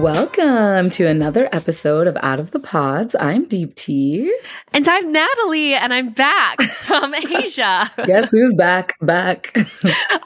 Welcome to another episode of Out of the Pods. I'm Deepti. And I'm Natalie, and I'm back from Asia. Guess who's back? Back.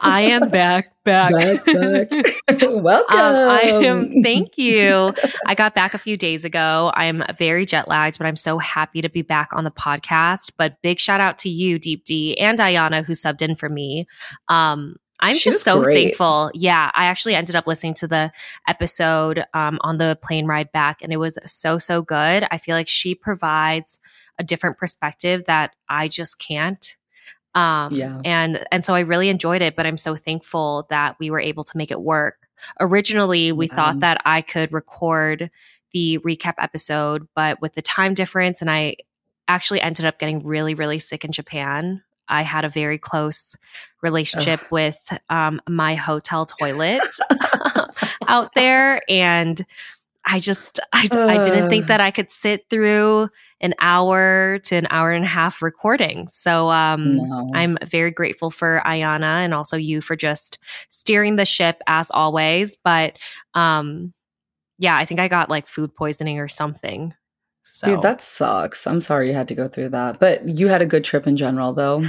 I am back, back. back, back. Welcome. Um, I am. Thank you. I got back a few days ago. I'm very jet lagged, but I'm so happy to be back on the podcast. But big shout out to you, Deepti, and Ayana, who subbed in for me. Um, I'm She just so great. thankful. Yeah, I actually ended up listening to the episode um, on the plane ride back, and it was so, so good. I feel like she provides a different perspective that I just can't. Um, Yeah. and and so I really enjoyed it, but I'm so thankful that we were able to make it work. Originally, we Yeah. thought that I could record the recap episode, but with the time difference, and I actually ended up getting really, really sick in Japan. I had a very close relationship with um, my hotel toilet out there, and I just I, I didn't think that I could sit through an hour to an hour and a half recording. So um, No. I'm very grateful for Ayana and also you for just steering the ship as always. But um, yeah, I think I got like food poisoning or something. So. Dude, that sucks. I'm sorry you had to go through that. But you had a good trip in general, though.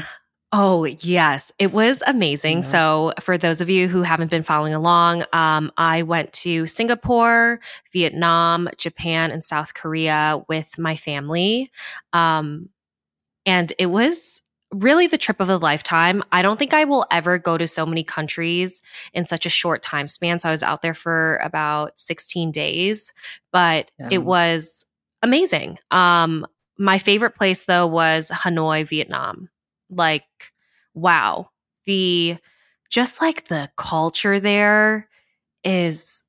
Oh, yes. It was amazing. Yeah. So, for those of you who haven't been following along, um, I went to Singapore, Vietnam, Japan, and South Korea with my family. Um, and it was really the trip of a lifetime. I don't think I will ever go to so many countries in such a short time span. So, I was out there for about 16 days, but Yeah. it was amazing. Um, my favorite place, though, was Hanoi, Vietnam like wow the just like the culture there is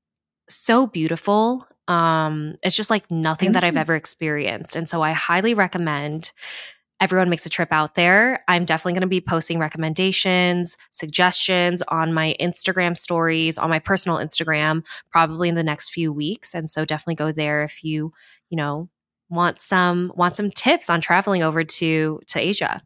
so beautiful um it's just like nothing that i've Mm. ever experienced and so i highly recommend everyone makes a trip out there i'm definitely going to be posting recommendations suggestions on my instagram stories on my personal instagram probably in the next few weeks and so definitely go there if you you know want some want some tips on traveling over to to asia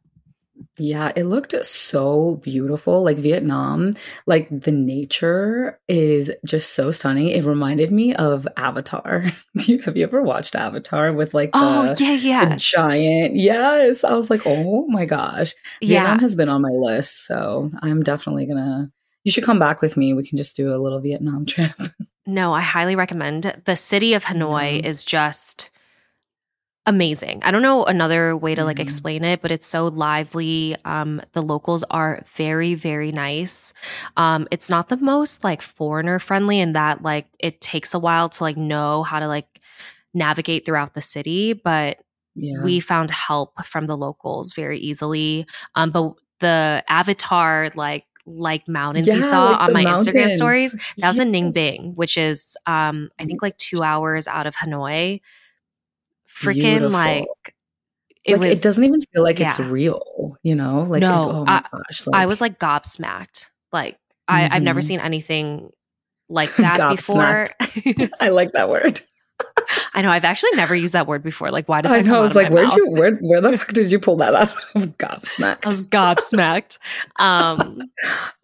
Yeah, it looked so beautiful. Like Vietnam, like the nature is just so stunning. It reminded me of Avatar. Do you, have you ever watched Avatar with like the, Oh yeah, the yeah, giant? Yes. I was like, oh my gosh. yeah. Vietnam has been on my list. So I'm definitely gonna you should come back with me. We can just do a little Vietnam trip. No, I highly recommend. The city of Hanoi Yeah. is just amazing. I don't know another way to like Yeah. explain it, but it's so lively. Um, the locals are very, very nice. Um, it's not the most like foreigner friendly in that like it takes a while to like know how to like navigate throughout the city, but Yeah. we found help from the locals very easily. Um, but the avatar like like mountains you saw like on my Instagram stories, that was in Yes. Ninh Binh, which is um I think like two hours out of Hanoi. Freaking like it like was it doesn't even feel like it's real, you know? Like No, it- oh my I- gosh. I was like gobsmacked. Like I, I've never Mhm. seen anything like that before. I like that word. I know I've actually never used that word before. Like why did I know. I was like, where'd mouth? you where where the fuck did you pull that out of? Gobsmacked. I was gobsmacked. Um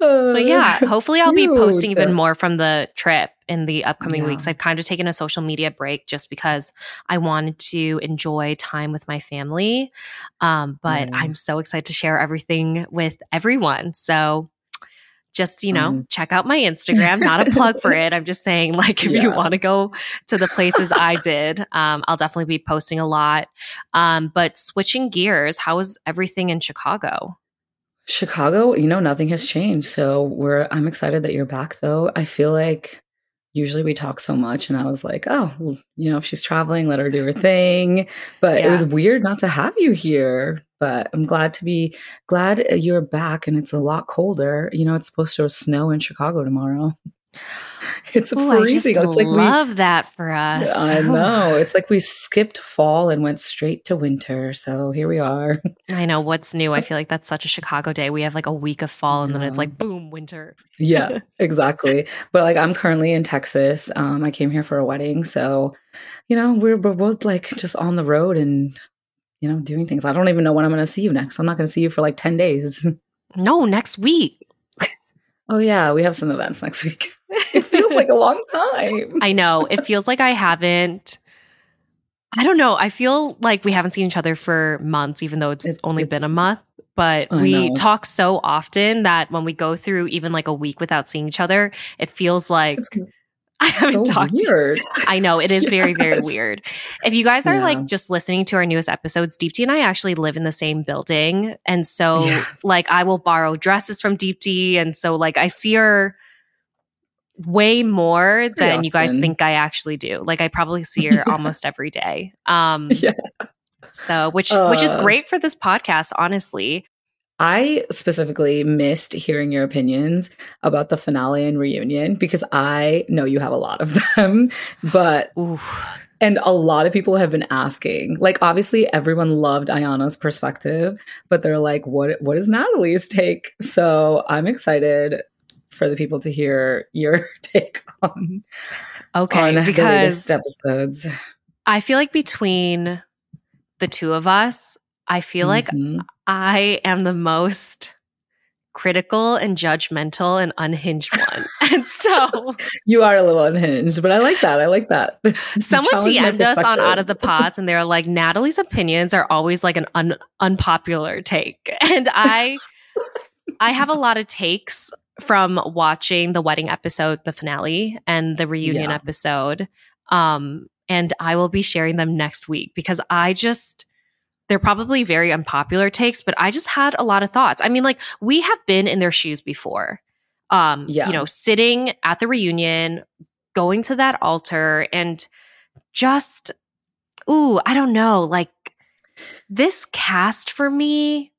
Uh, but yeah, hopefully I'll be posting even more from the trip in the upcoming Yeah. weeks. I've kind of taken a social media break just because I wanted to enjoy time with my family. Um, but Yeah. I'm so excited to share everything with everyone. So just, you know, Um, check out my Instagram. Not a plug for it. I'm just saying, like, if you want to go to the places I did, um, I'll definitely be posting a lot. Um, but switching gears, how is everything in Chicago? Chicago, you know, nothing has changed. So we're I'm excited that you're back though. I feel like usually we talk so much and I was like, oh, well, you know, if she's traveling, let her do her thing. But it was weird not to have you here. But I'm glad to be glad you're back and it's a lot colder. You know, it's supposed to snow in Chicago tomorrow. It's Ooh, I just. It's like we love that for us. I know. It's like we skipped fall and went straight to winter. So here we are. I know what's new. I feel like that's such a Chicago day. We have like a week of fall and then it's like boom, winter. yeah, exactly. But like I'm currently in Texas. Um, I came here for a wedding, so you know we're we're both like just on the road and you know doing things. I don't even know when I'm going to see you next. I'm not going to see you for like ten days. No, next week. oh yeah, we have some events next week. It feels like a long time. I know. It feels like I haven't. I don't know. I feel like we haven't seen each other for months, even though it's, It's- only it's- been a month. But I we know. talk so often that when we go through even like a week without seeing each other, it feels like It's I haven't talked weird. I know it is very, very weird. If you guys are Yeah. like just listening to our newest episodes, Deep Deepti and I actually live in the same building. And so Yeah. like I will borrow dresses from Deep Deepti. And so like I see her way more than you guys think I actually do. Like I probably see her almost every day. Um Yeah. so which which is Uh. great for this podcast, honestly. I specifically missed hearing your opinions about the finale and reunion because I know you have a lot of them, but and a lot of people have been asking. Like obviously everyone loved Ayana's perspective, but they're like what what is Natalie's take? So I'm excited for the people to hear your take on, Okay. on the because latest episodes. I feel like between the two of us, I feel like Mhm. I am the most critical and judgmental and unhinged one. and so you are a little unhinged, but I like that. I like that. someone DM'd us on. Out of the Pods and they're like, Natalie's opinions are always like an un- unpopular take. And I I have a lot of takes from watching the wedding episode, the finale, and the reunion Yeah. episode. Um, and I will be sharing them next week because I just they're probably very unpopular takes, but I just had a lot of thoughts. I mean, like we have been in their shoes before. Um, Yeah. you know, sitting at the reunion, going to that altar and just ooh, I don't know, like this cast for me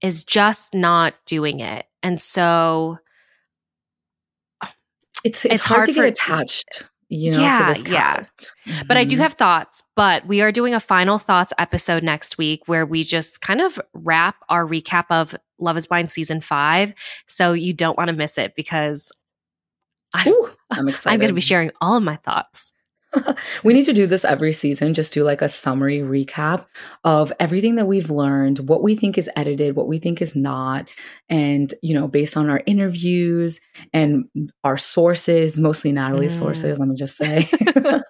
is just not doing it. And so it's, it's it's hard, hard to get attached, you know, Yeah, to this yeah. cast. But I do Mhm. have thoughts, but we are doing a final thoughts episode next week where we just kind of wrap our recap of Love is Blind season five. So you don't want to miss it because I'm, Ooh, I'm excited. I'm going to be sharing all of my thoughts. we need to do this every season, just do like a summary recap of everything that we've learned, what we think is edited, what we think is not. And, you know, based on our interviews and our sources, mostly Natalie's Mm. sources, let me just say.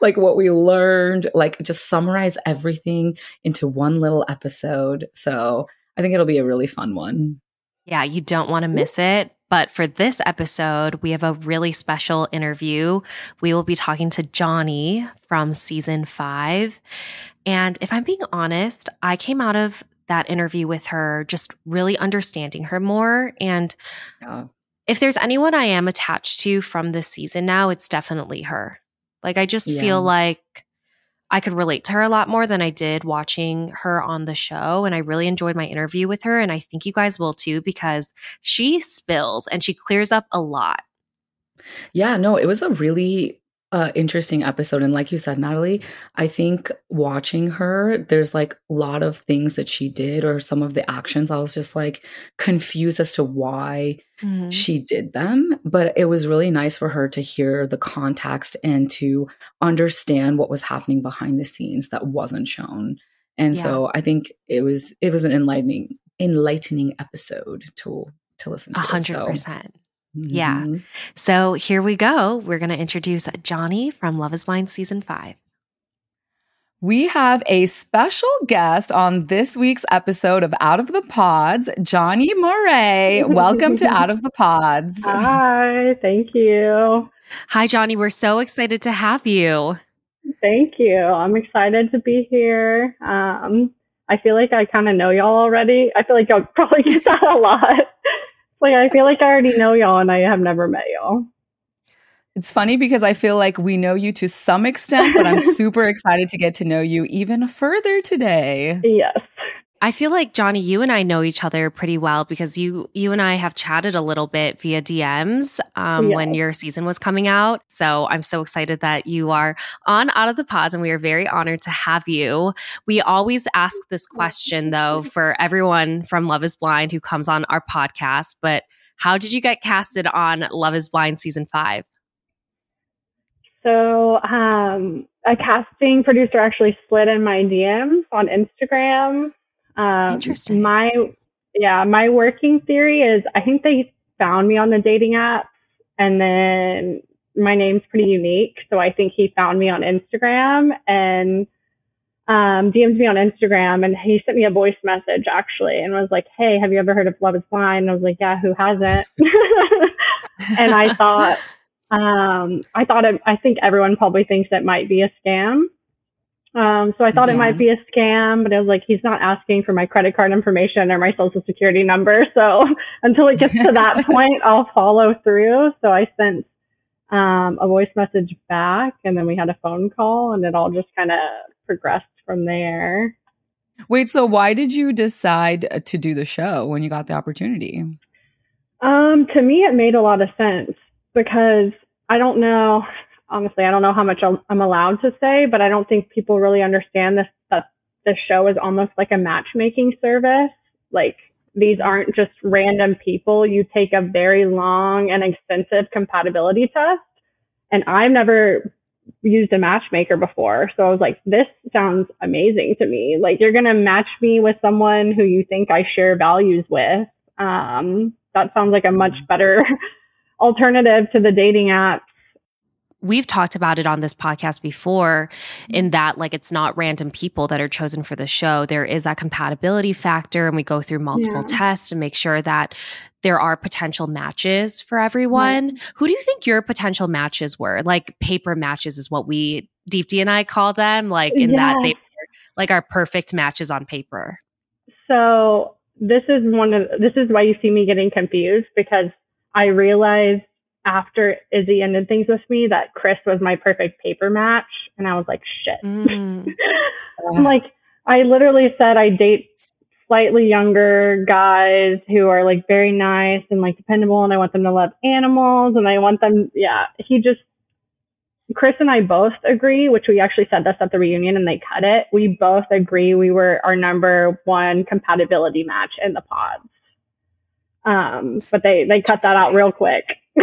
like what we learned, like just summarize everything into one little episode. So I think it'll be a really fun one. Yeah, you don't want to miss it. But for this episode, we have a really special interview. We will be talking to Johnie from season five. And if I'm being honest, I came out of that interview with her just really understanding her more. And if there's anyone I am attached to from this season now, it's definitely her. Like, I just Yeah. feel like I could relate to her a lot more than I did watching her on the show. And I really enjoyed my interview with her. And I think you guys will too, because she spills and she clears up a lot. Yeah, no, it was a really uh, interesting episode. And like you said, Natalie, I think watching her, there's like a lot of things that she did or some of the actions. I was just like confused as to why she did them. But it was really nice for her to hear the context and to understand what was happening behind the scenes that wasn't shown. And Yeah. so I think it was it was an enlightening enlightening episode to to listen to. A hundred So, percent. Yeah. So here we go. We're going to introduce Johnie from Love is Blind season five. We have a special guest on this week's episode of Out of the Pods, Johnie Maraist. Welcome to Out of the Pods. Hi, thank you. Hi, Johnie. We're so excited to have you. Thank you. I'm excited to be here. Um, I feel like I kind of know y'all already. I feel like y'all probably get that a lot. Like I feel like I already know y'all and I have never met y'all. It's funny because I feel like we know you to some extent, but I'm super excited to get to know you even further today. Yes. I feel like Johnie, you and I know each other pretty well because you you and I have chatted a little bit via DMs um, Yeah. when your season was coming out. So I'm so excited that you are on Out of the Pods, and we are very honored to have you. We always ask this question though for everyone from Love Is Blind who comes on our podcast. But how did you get casted on Love Is Blind season five? So, um, a casting producer actually slid in my DMs on Instagram. Um, Interesting. My, yeah, my working theory is I think they found me on the dating apps and then my name's pretty unique. So I think he found me on Instagram and, um, DM'd me on Instagram and he sent me a voice message actually and was like, Hey, have you ever heard of Love is Blind? And I was like, Yeah, who hasn't? and I thought, um, I thought it, I think everyone probably thinks it might be a scam. Um, so I thought it might be a scam, but I was like, he's not asking for my credit card information or my social security number. So until it gets to that point, I'll follow through. So I sent, um, a voice message back and then we had a phone call and it all just kind of progressed from there. Wait, so why did you decide to do the show when you got the opportunity? Um, to me, it made a lot of sense because I don't know, honestly, I don't know how much I'm allowed to say, but I don't think people really understand this, that the show is almost like a matchmaking service. Like these aren't just random people. You take a very long and extensive compatibility test. And I've never used a matchmaker before. So I was like, this sounds amazing to me. Like you're going to match me with someone who you think I share values with. Um, that sounds like a much better alternative to the dating apps. We've talked about it on this podcast before mm-hmm. in that like it's not random people that are chosen for the show. There is that compatibility factor and we go through multiple Yeah. tests to make sure that there are potential matches for everyone. Who do you think your potential matches were? Like paper matches is what we deepti and i call them like in that they like our perfect matches on paper. So this is one of this is why you see me getting confused because I realized after Izzy ended things with me that Chris was my perfect paper match, and I was like, shit. Mm. I'm like, I literally said I date slightly younger guys who are like very nice and like dependable, and I want them to love animals, and I want them, yeah. He just, Chris and I both agree, which we actually said this at the reunion, and they cut it. We both agree we were our number one compatibility match in the pods. Um, but they they cut that out real quick.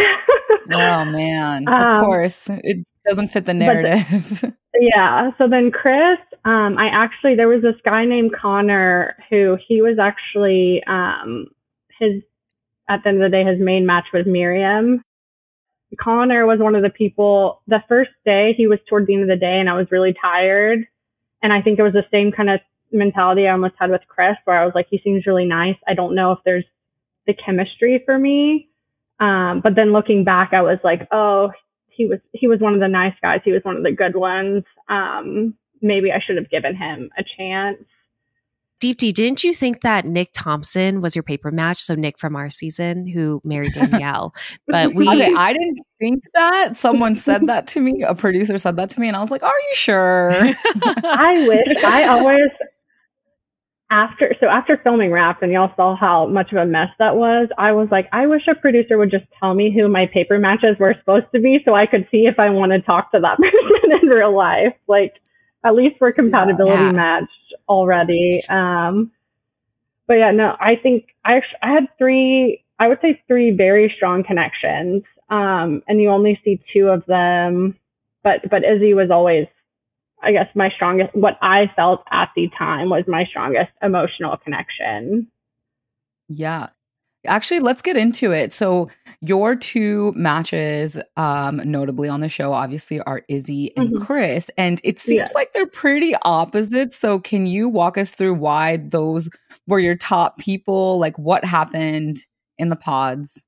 Oh man, Um, of course, it doesn't fit the narrative. Yeah. So then Chris, um, I actually there was this guy named Connor who he was actually um his at the end of the day his main match was Miriam. Connor was one of the people the first day he was toward the end of the day and I was really tired. And I think it was the same kind of mentality I almost had with Chris where I was like, he seems really nice. I don't know if there's the chemistry for me. Um, but then looking back, I was like, oh, he was he was one of the nice guys. He was one of the good ones. Um, maybe I should have given him a chance. Deepti, didn't you think that Nick Thompson was your paper match? So Nick from our season who married Danielle. But we okay, I didn't think that. Someone said that to me. A producer said that to me, and I was like, "Are you sure?" I wish I always after so after filming Wrapped and y'all saw how much of a mess that was, I was like, I wish a producer would just tell me who my paper matches were supposed to be so I could see if I want to talk to that person in real life. Like at least we're compatibility Yeah. matched already. Um but yeah, no, I think I actually, I had three I would say three very strong connections. Um and you only see two of them. But but Izzy was always I guess my strongest, what I felt at the time was my strongest emotional connection. Yeah. Actually, let's get into it. So, your two matches, um, notably on the show, obviously are Izzy and Mhm. Chris, and it seems like they're pretty opposite. So, can you walk us through why those were your top people? Like, what happened in the pods?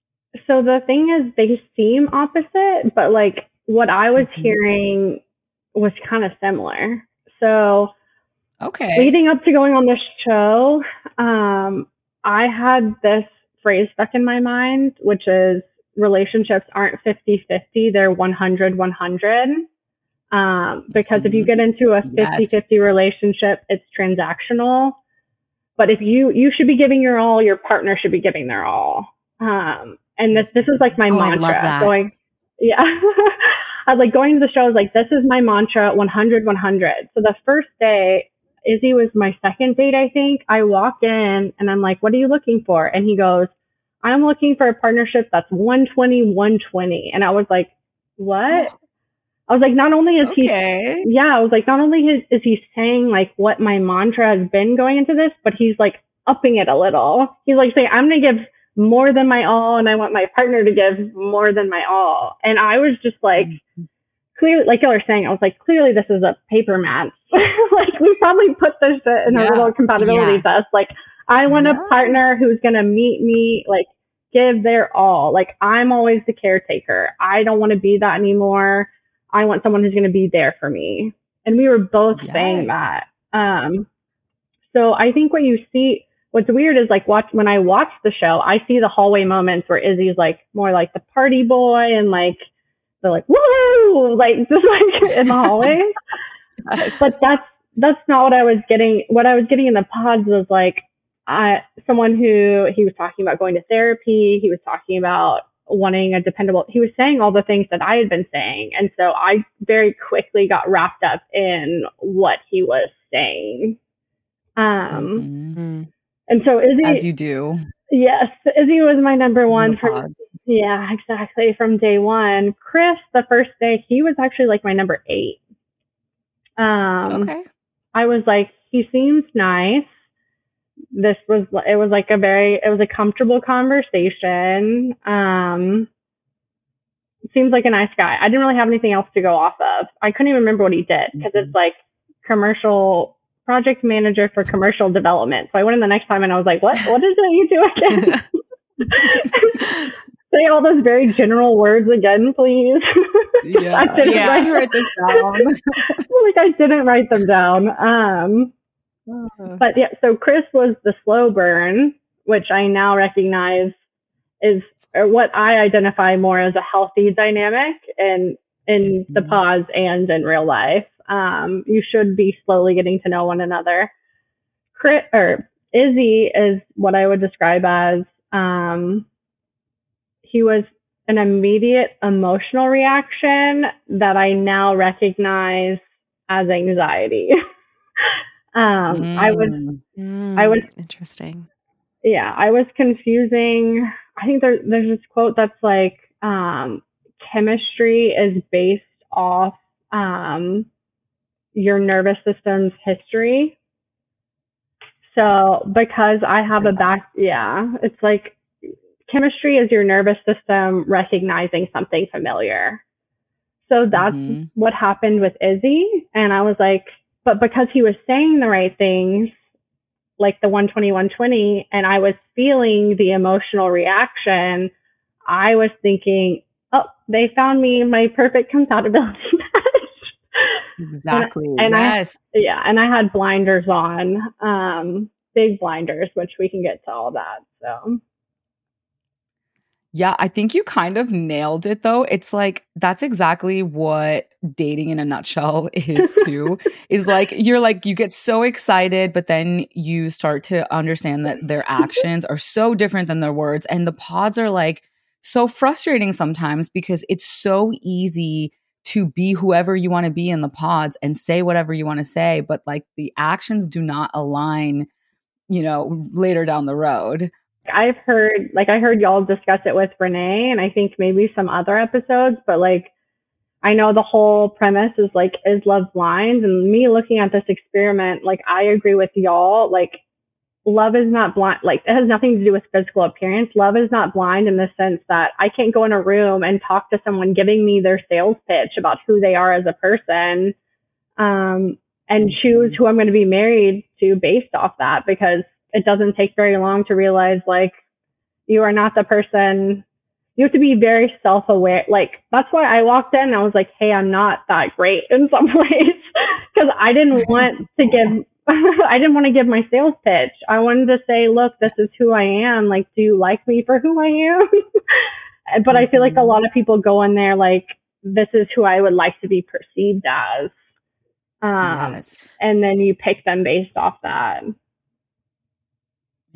So the thing is, they seem opposite, but like what I was Mhm. hearing was kind of similar. So Okay. leading up to going on this show, um, I had this phrase stuck in my mind, which is relationships aren't 50 50, they're 100 100. Um, because if you get into a 50 Yes. 50 relationship, it's transactional. But if you, you should be giving your all, your partner should be giving their all. Um, and this, this is like my Oh, I mantra love that. going, yeah. I was like going to the show, I was like, this is my mantra 100 100. So the first day, Izzy was my second date, I think. I walk in and I'm like, what are you looking for? And he goes, I'm looking for a partnership that's 120 120. And I was like, what? I was like, not only is he Okay. yeah, I was like, not only is, is he saying like what my mantra has been going into this, but he's like upping it a little. He's like saying, I'm going to give more than my all and I want my partner to give more than my all. And I was just like, clearly, like y'all are saying, I was like, clearly this is a paper match. like we probably put this in a Yeah. little compatibility Yeah. test. Like I want Yes. a partner who's going to meet me, like give their all. Like I'm always the caretaker. I don't want to be that anymore. I want someone who's going to be there for me. And we were both Yes. saying that. Um, so I think what you see, what's weird is like watch when I watch the show, I see the hallway moments where Izzy's like more like the party boy and like they're like woo, like just like in the hallway. But that's that's not what I was getting. What I was getting in the pods was like I someone who he was talking about going to therapy. He was talking about wanting a dependable. He was saying all the things that I had been saying, and so I very quickly got wrapped up in what he was saying. Um, Mhm. And so Izzy, As you do. yes, Izzy was my number one for yeah, exactly. From day one. Chris, the first day, he was actually like my number eight. Um, Okay. I was like, he seems nice. This was, it was like a very, it was a comfortable conversation. Um, seems like a nice guy. I didn't really have anything else to go off of. I couldn't even remember what he did because it's like commercial project manager for commercial development. So I went in the next time and I was like, what, what is it you do again? Say all those very general words again, please. Yeah. I didn't Yeah. write, write this down. like I didn't write them down. Um, but yeah, so Chris was the slow burn, which I now recognize is or what I identify more as a healthy dynamic in in the Mhm. pods and in real life. Um, you should be slowly getting to know one another. Chris or Izzy is what I would describe as um, he was an immediate emotional reaction that I now recognize as anxiety. um, I was Mm. I was- interesting. yeah, I was confusing. I think there, there's this quote that's like, um, chemistry is based off um, your nervous system's history. So because I have a back, yeah, it's like chemistry is your nervous system recognizing something familiar. So that's Mhm. what happened with Izzy. And I was like, but because he was saying the right things, like the 120, 120, and I was feeling the emotional reaction, I was thinking, oh, they found me my perfect compatibility. Exactly. and I- yes. yeah, and I had blinders on, um, big blinders, which we can get to all that. So Yeah, I think you kind of nailed it though. It's like that's exactly what dating in a nutshell is too. is like you're like you get so excited but then you start to understand that their actions are so different than their words and the pods are like so frustrating sometimes because it's so easy to be whoever you want to be in the pods and say whatever you want to say but like the actions do not align, you know, later down the road. I've heard, like, I heard y'all discuss it with Renee, and I think maybe some other episodes, but like, I know the whole premise is like, is love blind? And me looking at this experiment, like, I agree with y'all. Like, love is not blind. Like, it has nothing to do with physical appearance. Love is not blind in the sense that I can't go in a room and talk to someone giving me their sales pitch about who they are as a person, um, and choose who I'm going to be married to based off that because it doesn't take very long to realize like you are not the person you have to be very self-aware like that's why i walked in i was like hey i'm not that great in some ways because i didn't want to give i didn't want to give my sales pitch i wanted to say look this is who i am like do you like me for who i am But I feel like a Mhm. lot of people go in there like, this is who I would like to be perceived as. Um, yes. And then you pick them based off that.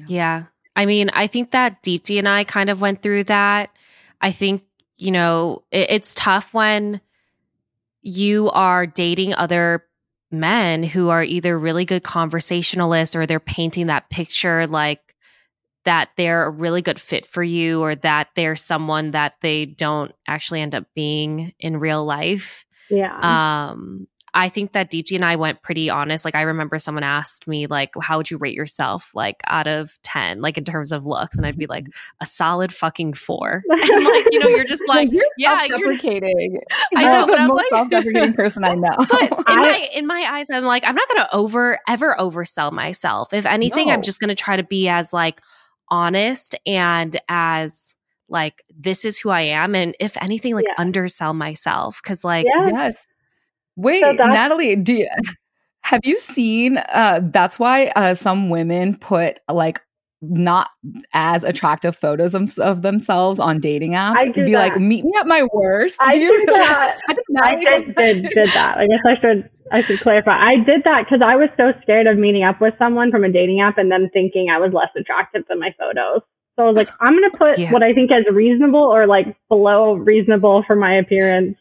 Yeah. I mean, I think that Deepti and I kind of went through that. I think, you know, it, it's tough when you are dating other men who are either really good conversationalists or they're painting that picture like that they're a really good fit for you or that they're someone that they don't actually end up being in real life. Yeah. Um, I think that Deepti and I went pretty honest. Like I remember someone asked me, like, how would you rate yourself, like out of ten, like in terms of looks, and I'd be like a solid fucking four. And like you know, you're just like, you're yeah, you're. self-deprecating. I You're know, the but I was most like- self-deprecating person I know. But in I- my in my eyes, I'm like, I'm not gonna over ever oversell myself. If anything, I'm just gonna try to be as like honest and as like this is who I am, and if anything, like Yeah. undersell myself because like yeah. yes. Wait, So Natalie, do you, have you seen? Uh, that's why uh, some women put like not as attractive photos of, of themselves on dating apps. I do Be like, meet me at my worst. I do you do that. I, I did, that did, did that. I guess I should I should clarify. I did that because I was so scared of meeting up with someone from a dating app and them thinking I was less attractive than my photos. So I was like, I'm gonna put Yeah. what I think is reasonable or like below reasonable for my appearance.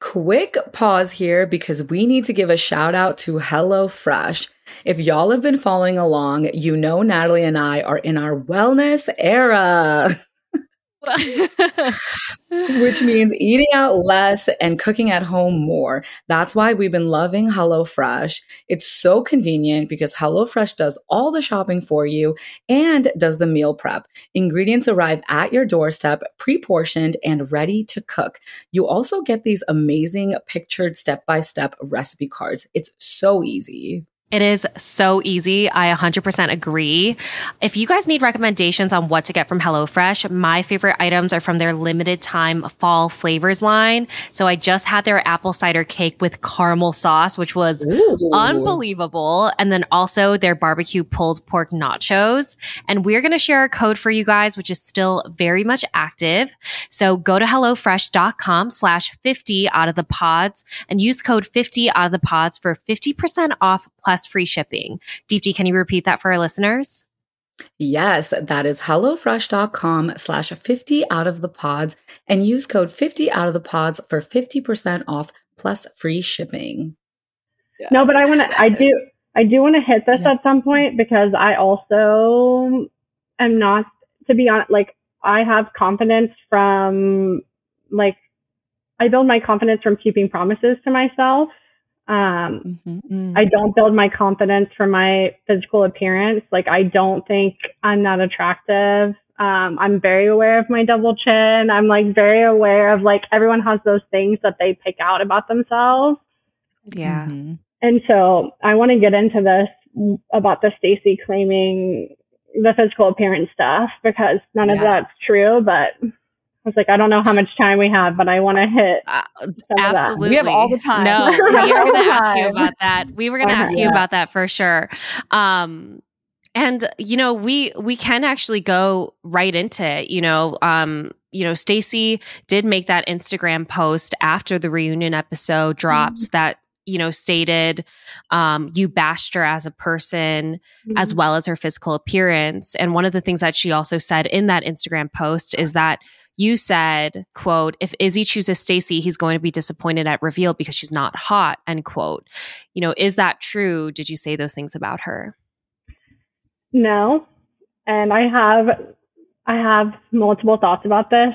Quick pause here because we need to give a shout out to HelloFresh. If y'all have been following along, you know Natalie and I are in our wellness era, which means eating out less and cooking at home more. That's why we've been loving HelloFresh. It's so convenient because HelloFresh does all the shopping for you and does the meal prep. Ingredients arrive at your doorstep, pre portioned and ready to cook. You also get these amazing pictured step by step recipe cards. It's so easy. It is so easy. I 100% agree. If you guys need recommendations on what to get from HelloFresh, my favorite items are from their limited time fall flavors line. So I just had their apple cider cake with caramel sauce, which was unbelievable. And then also their barbecue pulled pork nachos. And we're going to share a code for you guys, which is still very much active. So go to HelloFresh.com slash 50 out of the pods and use code 50 out of the pods for 50% off plus free shipping. Deepti, can you repeat that for our listeners? Yes, that is HelloFresh.com slash 50 out of the pods and use code 50 out of the pods for 50% off plus free shipping. No, but I want to. I do. I do want to hit this Yeah. at some point because I also am not. To be honest, like I have confidence from like I build my confidence from keeping promises to myself. Um, Mhm. I don't build my confidence from my physical appearance. Like I don't think I'm that attractive. Um, I'm very aware of my double chin. I'm like very aware of like everyone has those things that they pick out about themselves. Mhm. And so I want to get into this about the Stacy claiming the physical appearance stuff because none of that's true. But I was like, I don't know how much time we have, but I want to hit Uh, some of that. Absolutely. We have all the time. No, We we have are going to ask you about that. We were going to Okay. ask you Yeah. about that for sure. Um, and you know, we we can actually go right into it. You know, um, you know, Stacy did make that Instagram post after the reunion episode dropped that you know stated um, you bashed her as a person as well as her physical appearance. And one of the things that she also said in that Instagram post is that you said, quote, if Izzy chooses Stacy, he's going to be disappointed at reveal because she's not hot, end quote. You know, is that true? Did you say those things about her? No. And I have I have multiple thoughts about this.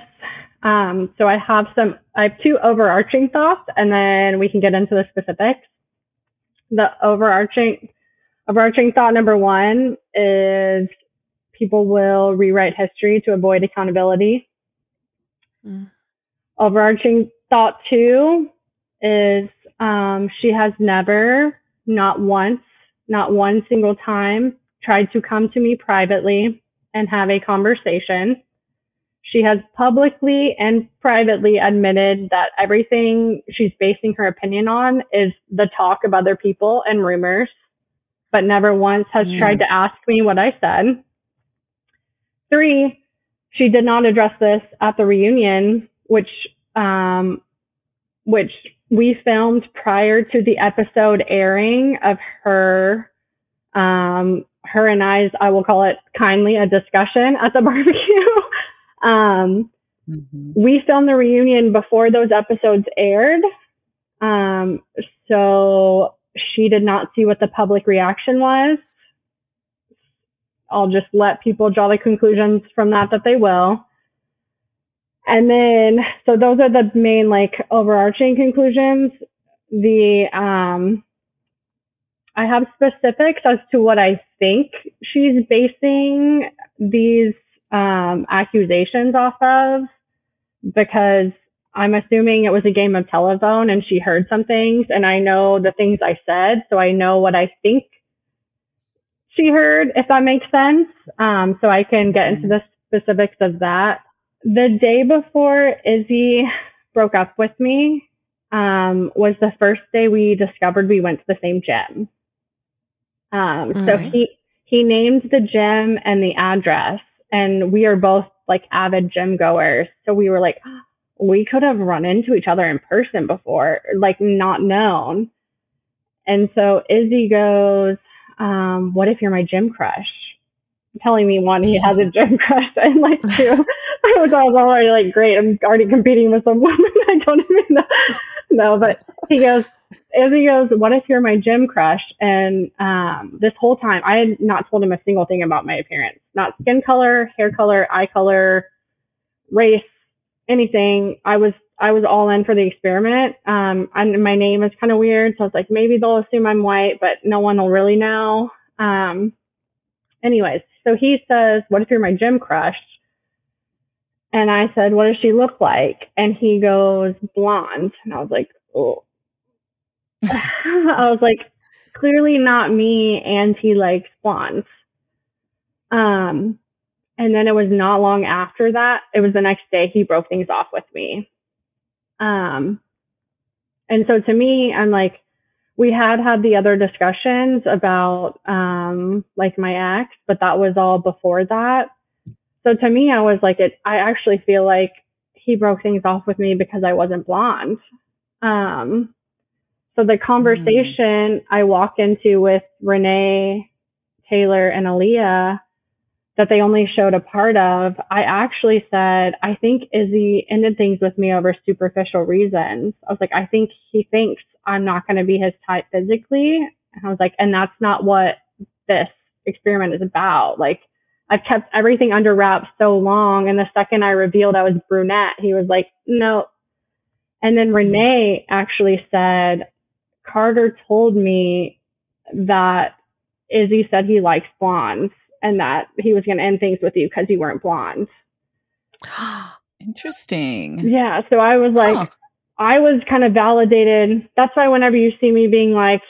Um, so I have some I have two overarching thoughts and then we can get into the specifics. The overarching overarching thought number one is people will rewrite history to avoid accountability. Mm. Overarching thought two is um, she has never, not once, not one single time, tried to come to me privately and have a conversation. She has publicly and privately admitted that everything she's basing her opinion on is the talk of other people and rumors, but never once has Mm. tried to ask me what I said. Three, she did not address this at the reunion, which um, which we filmed prior to the episode airing of her um, her and I's I will call it kindly a discussion at the barbecue. um, Mhm. we filmed the reunion before those episodes aired. Um, so she did not see what the public reaction was. I'll just let people draw the conclusions from that that they will. And then, so those are the main like overarching conclusions. The, um, I have specifics as to what I think she's basing these um, accusations off of because I'm assuming it was a game of telephone and she heard some things and I know the things I said, so I know what I think she heard, if that makes sense. Um, so I can get into the specifics of that. The day before Izzy broke up with me um, was the first day we discovered we went to the same gym. Um, so Mhm. he he named the gym and the address, and we are both like avid gym goers. So we were like, we could have run into each other in person before, like not known. And so Izzy goes, um, "What if you're my gym crush?" Telling me one, he has a gym crush, and like two, I was already like, "Great, I'm already competing with some woman I don't even know." No, but he goes, as he goes, "What if you're my gym crush?" And um, this whole time, I had not told him a single thing about my appearance, not skin color, hair color, eye color, race, anything. I was I was all in for the experiment. Um, and my name is kind of weird, so I was like, maybe they'll assume I'm white, but no one will really know. Um, anyways, so he says, "What if you're my gym crush?" And I said, "What does she look like?" And he goes, "Blonde." And I was like, "Oh." I was like, clearly not me, and he likes blondes. Um, and then it was not long after that. It was the next day he broke things off with me. Um, and so to me, I'm like, we had had the other discussions about um, like my ex, but that was all before that. So to me, I was like, it. I actually feel like he broke things off with me because I wasn't blonde. Um, so the conversation I walk into with Renee, Taylor, and Aaliyah that they only showed a part of, I actually said, I think Izzy ended things with me over superficial reasons. I was like, I think he thinks I'm not going to be his type physically. And I was like, and that's not what this experiment is about. Like, I've kept everything under wraps so long. And the second I revealed I was brunette, he was like, no. And then Renee actually said, Carter told me that Izzy said he likes blondes and that he was going to end things with you because you weren't blonde. Interesting. Yeah. So I was like, Huh. I was kind of validated. That's why whenever you see me being like,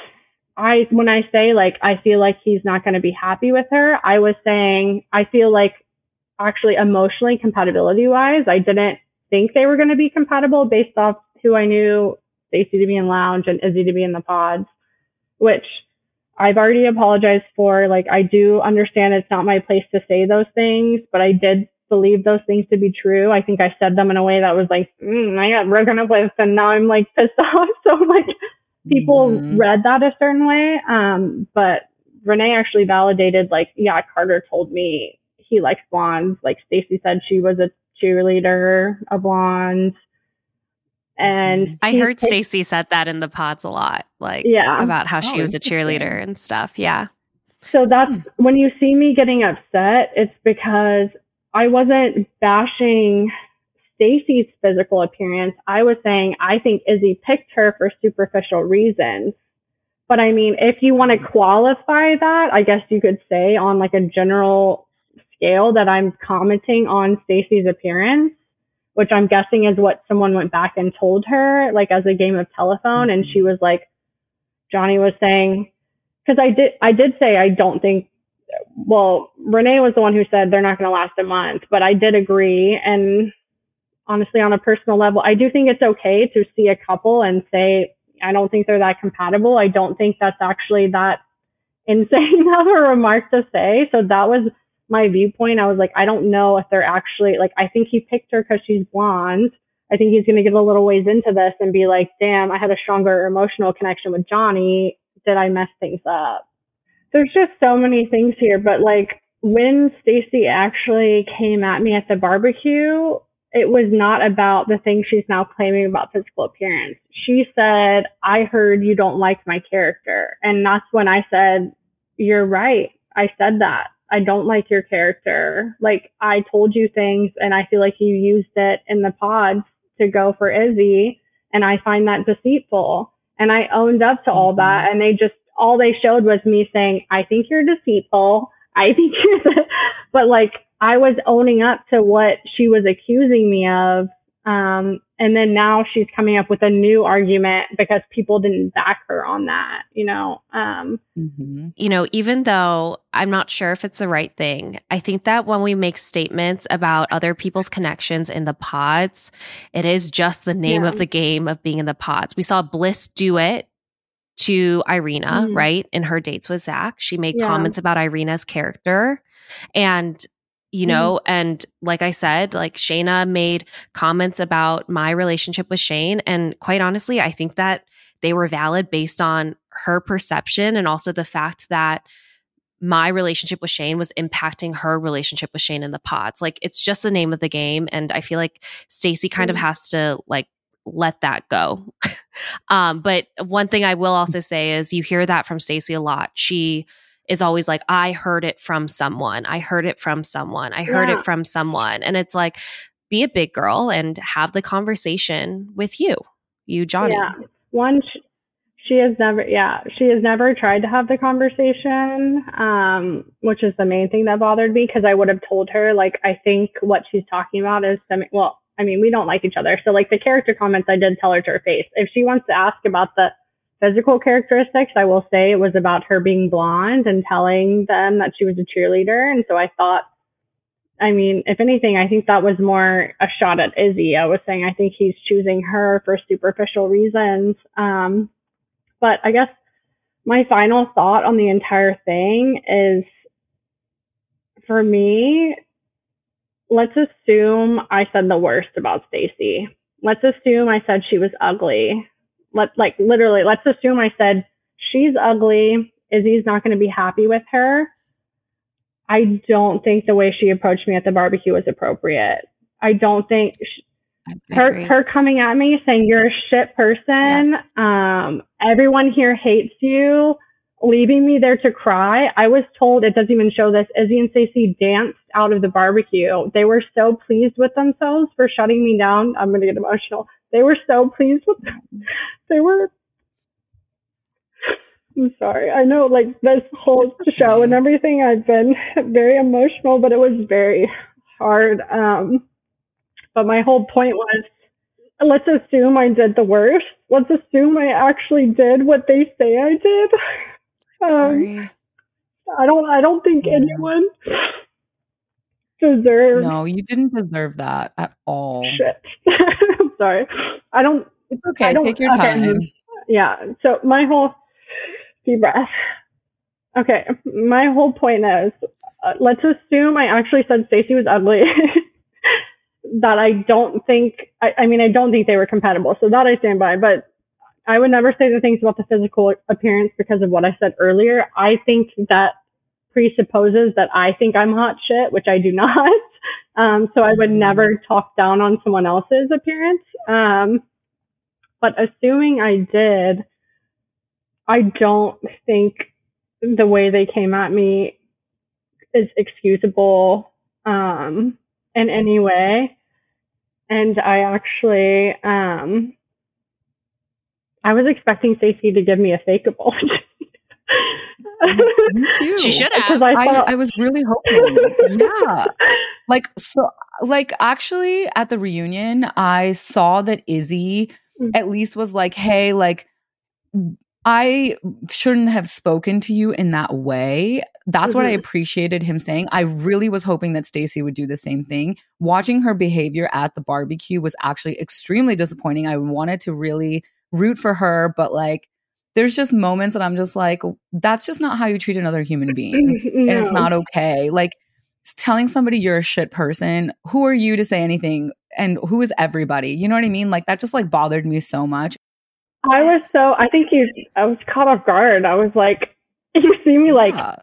I, when I say like, I feel like he's not going to be happy with her, I was saying, I feel like actually emotionally compatibility wise, I didn't think they were going to be compatible based off who I knew Stacy to be in lounge and Izzy to be in the pods, which I've already apologized for. Like, I do understand it's not my place to say those things, but I did believe those things to be true. I think I said them in a way that was like, mm, I got broken up with and now I'm like pissed off. So like people Mhm. read that a certain way. Um, but Renee actually validated like, yeah, Carter told me he likes blondes. Like Stacy said she was a cheerleader, a blonde. And I he- heard Stacy said that in the pods a lot, like Yeah. about how she Oh, was a cheerleader and stuff. Yeah. So that's Hmm. when you see me getting upset, it's because I wasn't bashing Stacy's physical appearance. I was saying I think Izzy picked her for superficial reasons. But I mean, if you want to qualify that, I guess you could say on like a general scale that I'm commenting on Stacy's appearance, which I'm guessing is what someone went back and told her, like as a game of telephone. And she mm-hmm. was like, Johnie was saying, because I did, I did say I don't think. Well, Renee was the one who said they're not going to last a month, but I did agree. And honestly, on a personal level, I do think it's okay to see a couple and say, I don't think they're that compatible. I don't think that's actually that insane of a remark to say. So that was my viewpoint. I was like, I don't know if they're actually like. I think he picked her because she's blonde. I think he's going to get a little ways into this and be like, damn, I had a stronger emotional connection with Johnie. Did I mess things up? There's just so many things here, but like when Stacy actually came at me at the barbecue, it was not about the thing she's now claiming about physical appearance. She said, I heard you don't like my character. And that's when I said, You're right. I said that. I don't like your character. Like I told you things and I feel like you used it in the pods to go for Izzy and I find that deceitful. And I owned up to all mm-hmm. that and they just all they showed was me saying, I think you're deceitful. I think you're but like I was owning up to what she was accusing me of. Um, and then now she's coming up with a new argument because people didn't back her on that, you know. Um, mm-hmm. You know, even though I'm not sure if it's the right thing, I think that when we make statements about other people's connections in the pods, it is just the name yeah. of the game of being in the pods. We saw Bliss do it to Irina, mm. right? In her dates with Zack. She made yeah. comments about Irina's character. And you mm-hmm. know, mm. and like I said, like Shaina made comments about my relationship with Shayne. And quite honestly, I think that they were valid based on her perception and also the fact that my relationship with Shayne was impacting her relationship with Shayne in the pods. Like it's just the name of the game. And I feel like Stacy kind mm. of has to like let that go. um, but one thing I will also say is you hear that from Stacy a lot. She is always like, I heard it from someone. I heard it from someone. I heard yeah. it from someone. And it's like, be a big girl and have the conversation with you, you, Johnie. Yeah. One, she has never, yeah, she has never tried to have the conversation, um, which is the main thing that bothered me because I would have told her, like, I think what she's talking about is, semi- well, I mean, we don't like each other. So, like, the character comments, I did tell her to her face. If she wants to ask about the physical characteristics, I will say it was about her being blonde and telling them that she was a cheerleader. And so I thought, I mean, if anything, I think that was more a shot at Izzy. I was saying I think he's choosing her for superficial reasons. Um, but I guess my final thought on the entire thing is for me, let's assume I said the worst about Stacy. Let's assume I said she was ugly let like literally let's assume I said she's ugly. Izzy's not going to be happy with her. I don't think the way she approached me at the barbecue was appropriate. I don't think she, her her coming at me saying you're a shit person. Yes. Um, everyone here hates you leaving me there to cry. I was told it doesn't even show this. Izzy and Stacy danced out of the barbecue. They were so pleased with themselves for shutting me down. I'm gonna get emotional. They were so pleased with them. They were I'm sorry. I know like this whole show and everything I've been very emotional, but it was very hard. Um but my whole point was let's assume I did the worst. Let's assume I actually did what they say I did. Um, I don't. I don't think yeah. anyone deserves. No, you didn't deserve that at all. Shit. Sorry. I don't. It's okay. Don't, Take your time. Okay. Yeah. So my whole deep breath. Okay. My whole point is, uh, let's assume I actually said Stacy was ugly. that I don't think. I, I mean, I don't think they were compatible. So that I stand by. But I would never say the things about the physical appearance because of what I said earlier. I think that presupposes that I think I'm hot shit, which I do not. Um, so I would never talk down on someone else's appearance. Um, but assuming I did, I don't think the way they came at me is excusable um, in any way. And I actually, um, I was expecting Stacy to give me a fake. me too. She should have. I, thought- I, I was really hoping. yeah. Like so like actually at the reunion, I saw that Izzy mm-hmm. at least was like, hey, like I shouldn't have spoken to you in that way. That's mm-hmm. what I mm-hmm. appreciated him saying. I really was hoping that Stacy would do the same thing. Watching her behavior at the barbecue was actually extremely disappointing. I wanted to really root for her, but like there's just moments that I'm just like, that's just not how you treat another human being. no. And it's not okay. Like telling somebody you're a shit person, who are you to say anything? And who is everybody? You know what I mean? Like that just like bothered me so much. I was so, I think you, I was caught off guard. I was like, you see me like, Yeah.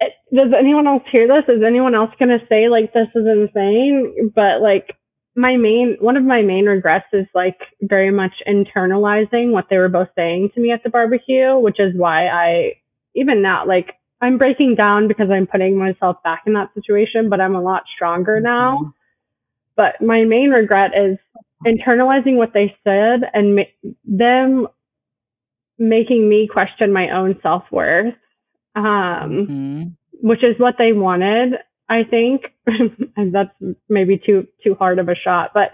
"Eh, does anyone else hear this? Is anyone else going to say like this is insane? But like my main, one of my main regrets is like very much internalizing what they were both saying to me at the barbecue, which is why I, even now, like I'm breaking down because I'm putting myself back in that situation, but I'm a lot stronger now. Mhm. But my main regret is internalizing what they said and ma- them making me question my own self worth. Um, Mhm. which is what they wanted, I think. that's maybe too too hard of a shot, but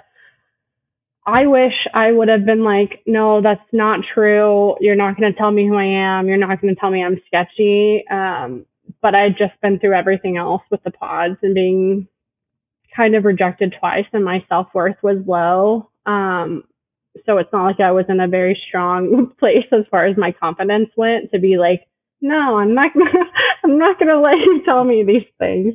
I wish I would have been like, no, that's not true. You're not going to tell me who I am. You're not going to tell me I'm sketchy. Um, but I'd just been through everything else with the pods and being kind of rejected twice, and my self worth was low. Um, so it's not like I was in a very strong place as far as my confidence went to be like, no, I'm not gonna, I'm not gonna let you tell me these things.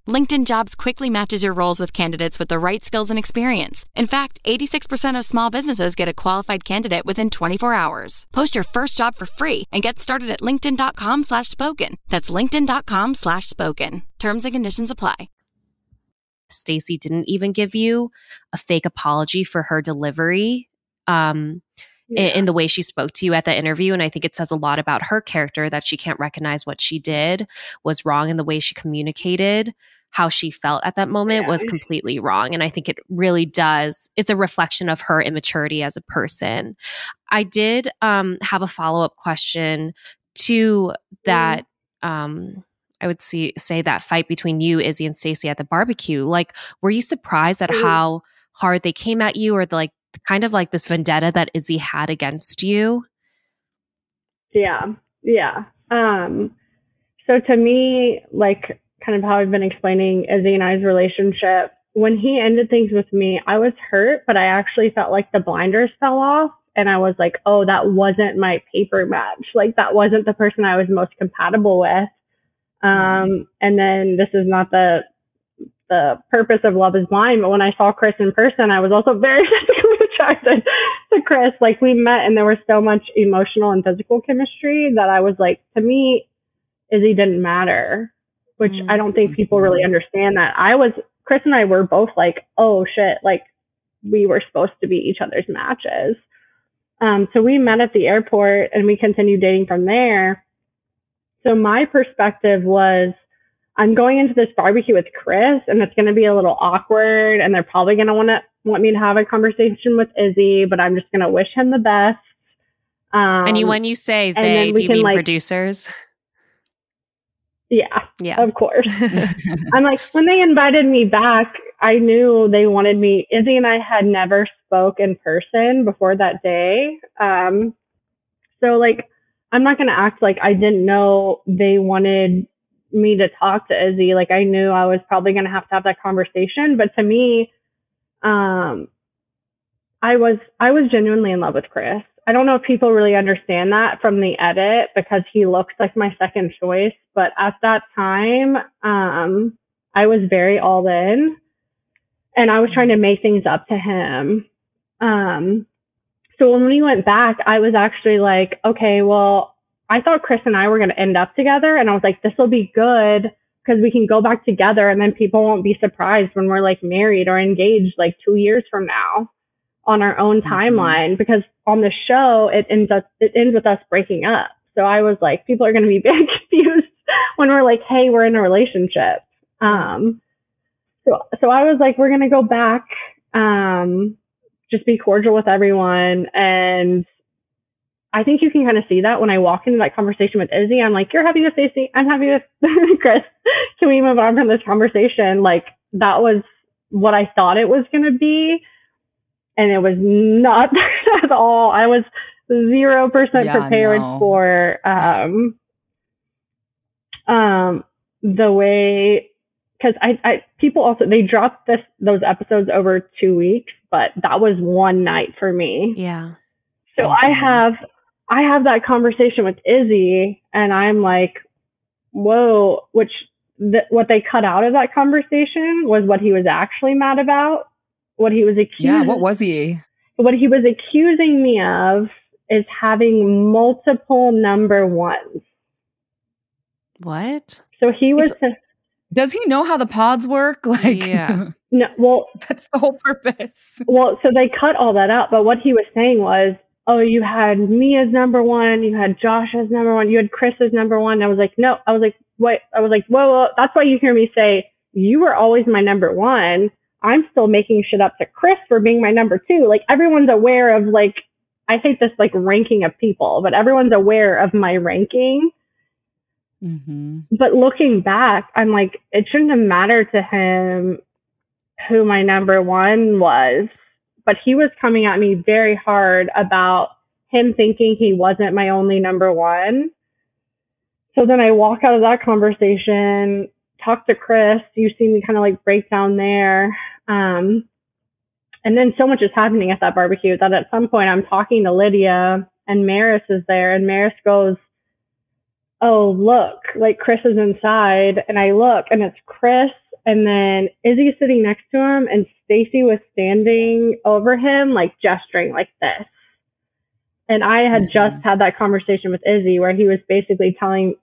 LinkedIn Jobs quickly matches your roles with candidates with the right skills and experience. In fact, 86% of small businesses get a qualified candidate within 24 hours. Post your first job for free and get started at linkedin.com slash spoken. That's linkedin.com slash spoken. Terms and conditions apply. Stacy didn't even give you a fake apology for her delivery um, in, in the way she spoke to you at the interview. And I think it says a lot about her character that she can't recognize what she did was wrong in the way she communicated. How she felt at that moment was completely wrong. And I think it really does, it's a reflection of her immaturity as a person. I did um, have a follow up question to that. Um, I would see say that fight between you, Izzy, and Stacy at the barbecue. Like, were you surprised at Mhm. how hard they came at you, or the, like kind of like this vendetta that Izzy had against you? Yeah, yeah. Um, so to me, like kind of how I've been explaining Izzy and I's relationship, when he ended things with me, I was hurt, but I actually felt like the blinders fell off. And I was like, oh, that wasn't my paper match. Like that wasn't the person I was most compatible with. Um, and then this is not the the purpose of Love is Blind, but when I saw Chris in person, I was also very physically attracted to Chris. Like we met and there was so much emotional and physical chemistry that I was like, to me, Izzy didn't matter, which I don't think people really understand that. I was, Chris and I were both like, oh shit, like we were supposed to be each other's matches. Um, so we met at the airport and we continued dating from there. So my perspective was, I'm going into this barbecue with Chris and it's going to be a little awkward and they're probably going to want to want me to have a conversation with Izzy, but I'm just going to wish him the best. Um, and you, when you say they, do you mean like- producers? Yeah, Yeah. of course. I'm like, when they invited me back, I knew they wanted me. Izzy and I had never spoke in person before that day. Um, so like, I'm not going to act like I didn't know they wanted me to talk to Izzy. Like I knew I was probably going to have to have that conversation, but to me, um, I was, I was genuinely in love with Chris. I don't know if people really understand that from the edit because he looks like my second choice, but at that time, um, I was very all in and I was trying to make things up to him. Um, so when we went back, I was actually like, okay, well, I thought Chris and I were going to end up together. And I was like, this will be good because we can go back together and then people won't be surprised when we're like married or engaged like two years from now on our own timeline because on the show it ends up it ends with us breaking up. So I was like, people are going to be very confused when we're like, hey, we're in a relationship. Um, so so I was like, we're going to go back, um, just be cordial with everyone, and I think you can kind of see that when I walk into that conversation with Izzy. I'm like, you're happy with Stacy. I'm happy with Chris. Can we move on from this conversation? Like that was what I thought it was going to be and it was not at all. I was zero percent Yeah, prepared no. for um um the way because I, I people also they dropped this those episodes over two weeks, but that was one night for me. Yeah. So I Mhm. have I have that conversation with Izzy, and I'm like, whoa, which th- what they cut out of that conversation was what he was actually mad about. What he was accused. Yeah, what was he? what he was accusing me of is having multiple number ones. What? So he was Does he know how the pods work? Like, Yeah. no, well, that's the whole purpose. Well, so they cut all that out, but what he was saying was, oh, you had me as number one, you had Josh as number one, you had Chris as number one. And I was like, no, I was like, what? I was like, whoa, whoa, that's why you hear me say, you were always my number one. I'm still making shit up to Chris for being my number two. Like everyone's aware of like, I hate this like ranking of people, but everyone's aware of my ranking. Mm-hmm. But looking back, I'm like, it shouldn't have mattered to him who my number one was. But he was coming at me very hard about him thinking he wasn't my only number one. So then I walk out of that conversation, talk to Chris. You see me kind of like break down there. Um, and then so much is happening at that barbecue that at some point I'm talking to Lydia and Maris is there and Maris goes, oh, look, like Chris is inside. And I look and it's Chris. And then Izzy sitting next to him and Stacy was standing over him, like gesturing like this. And I had Mhm. just had that conversation with Izzy where he was basically telling,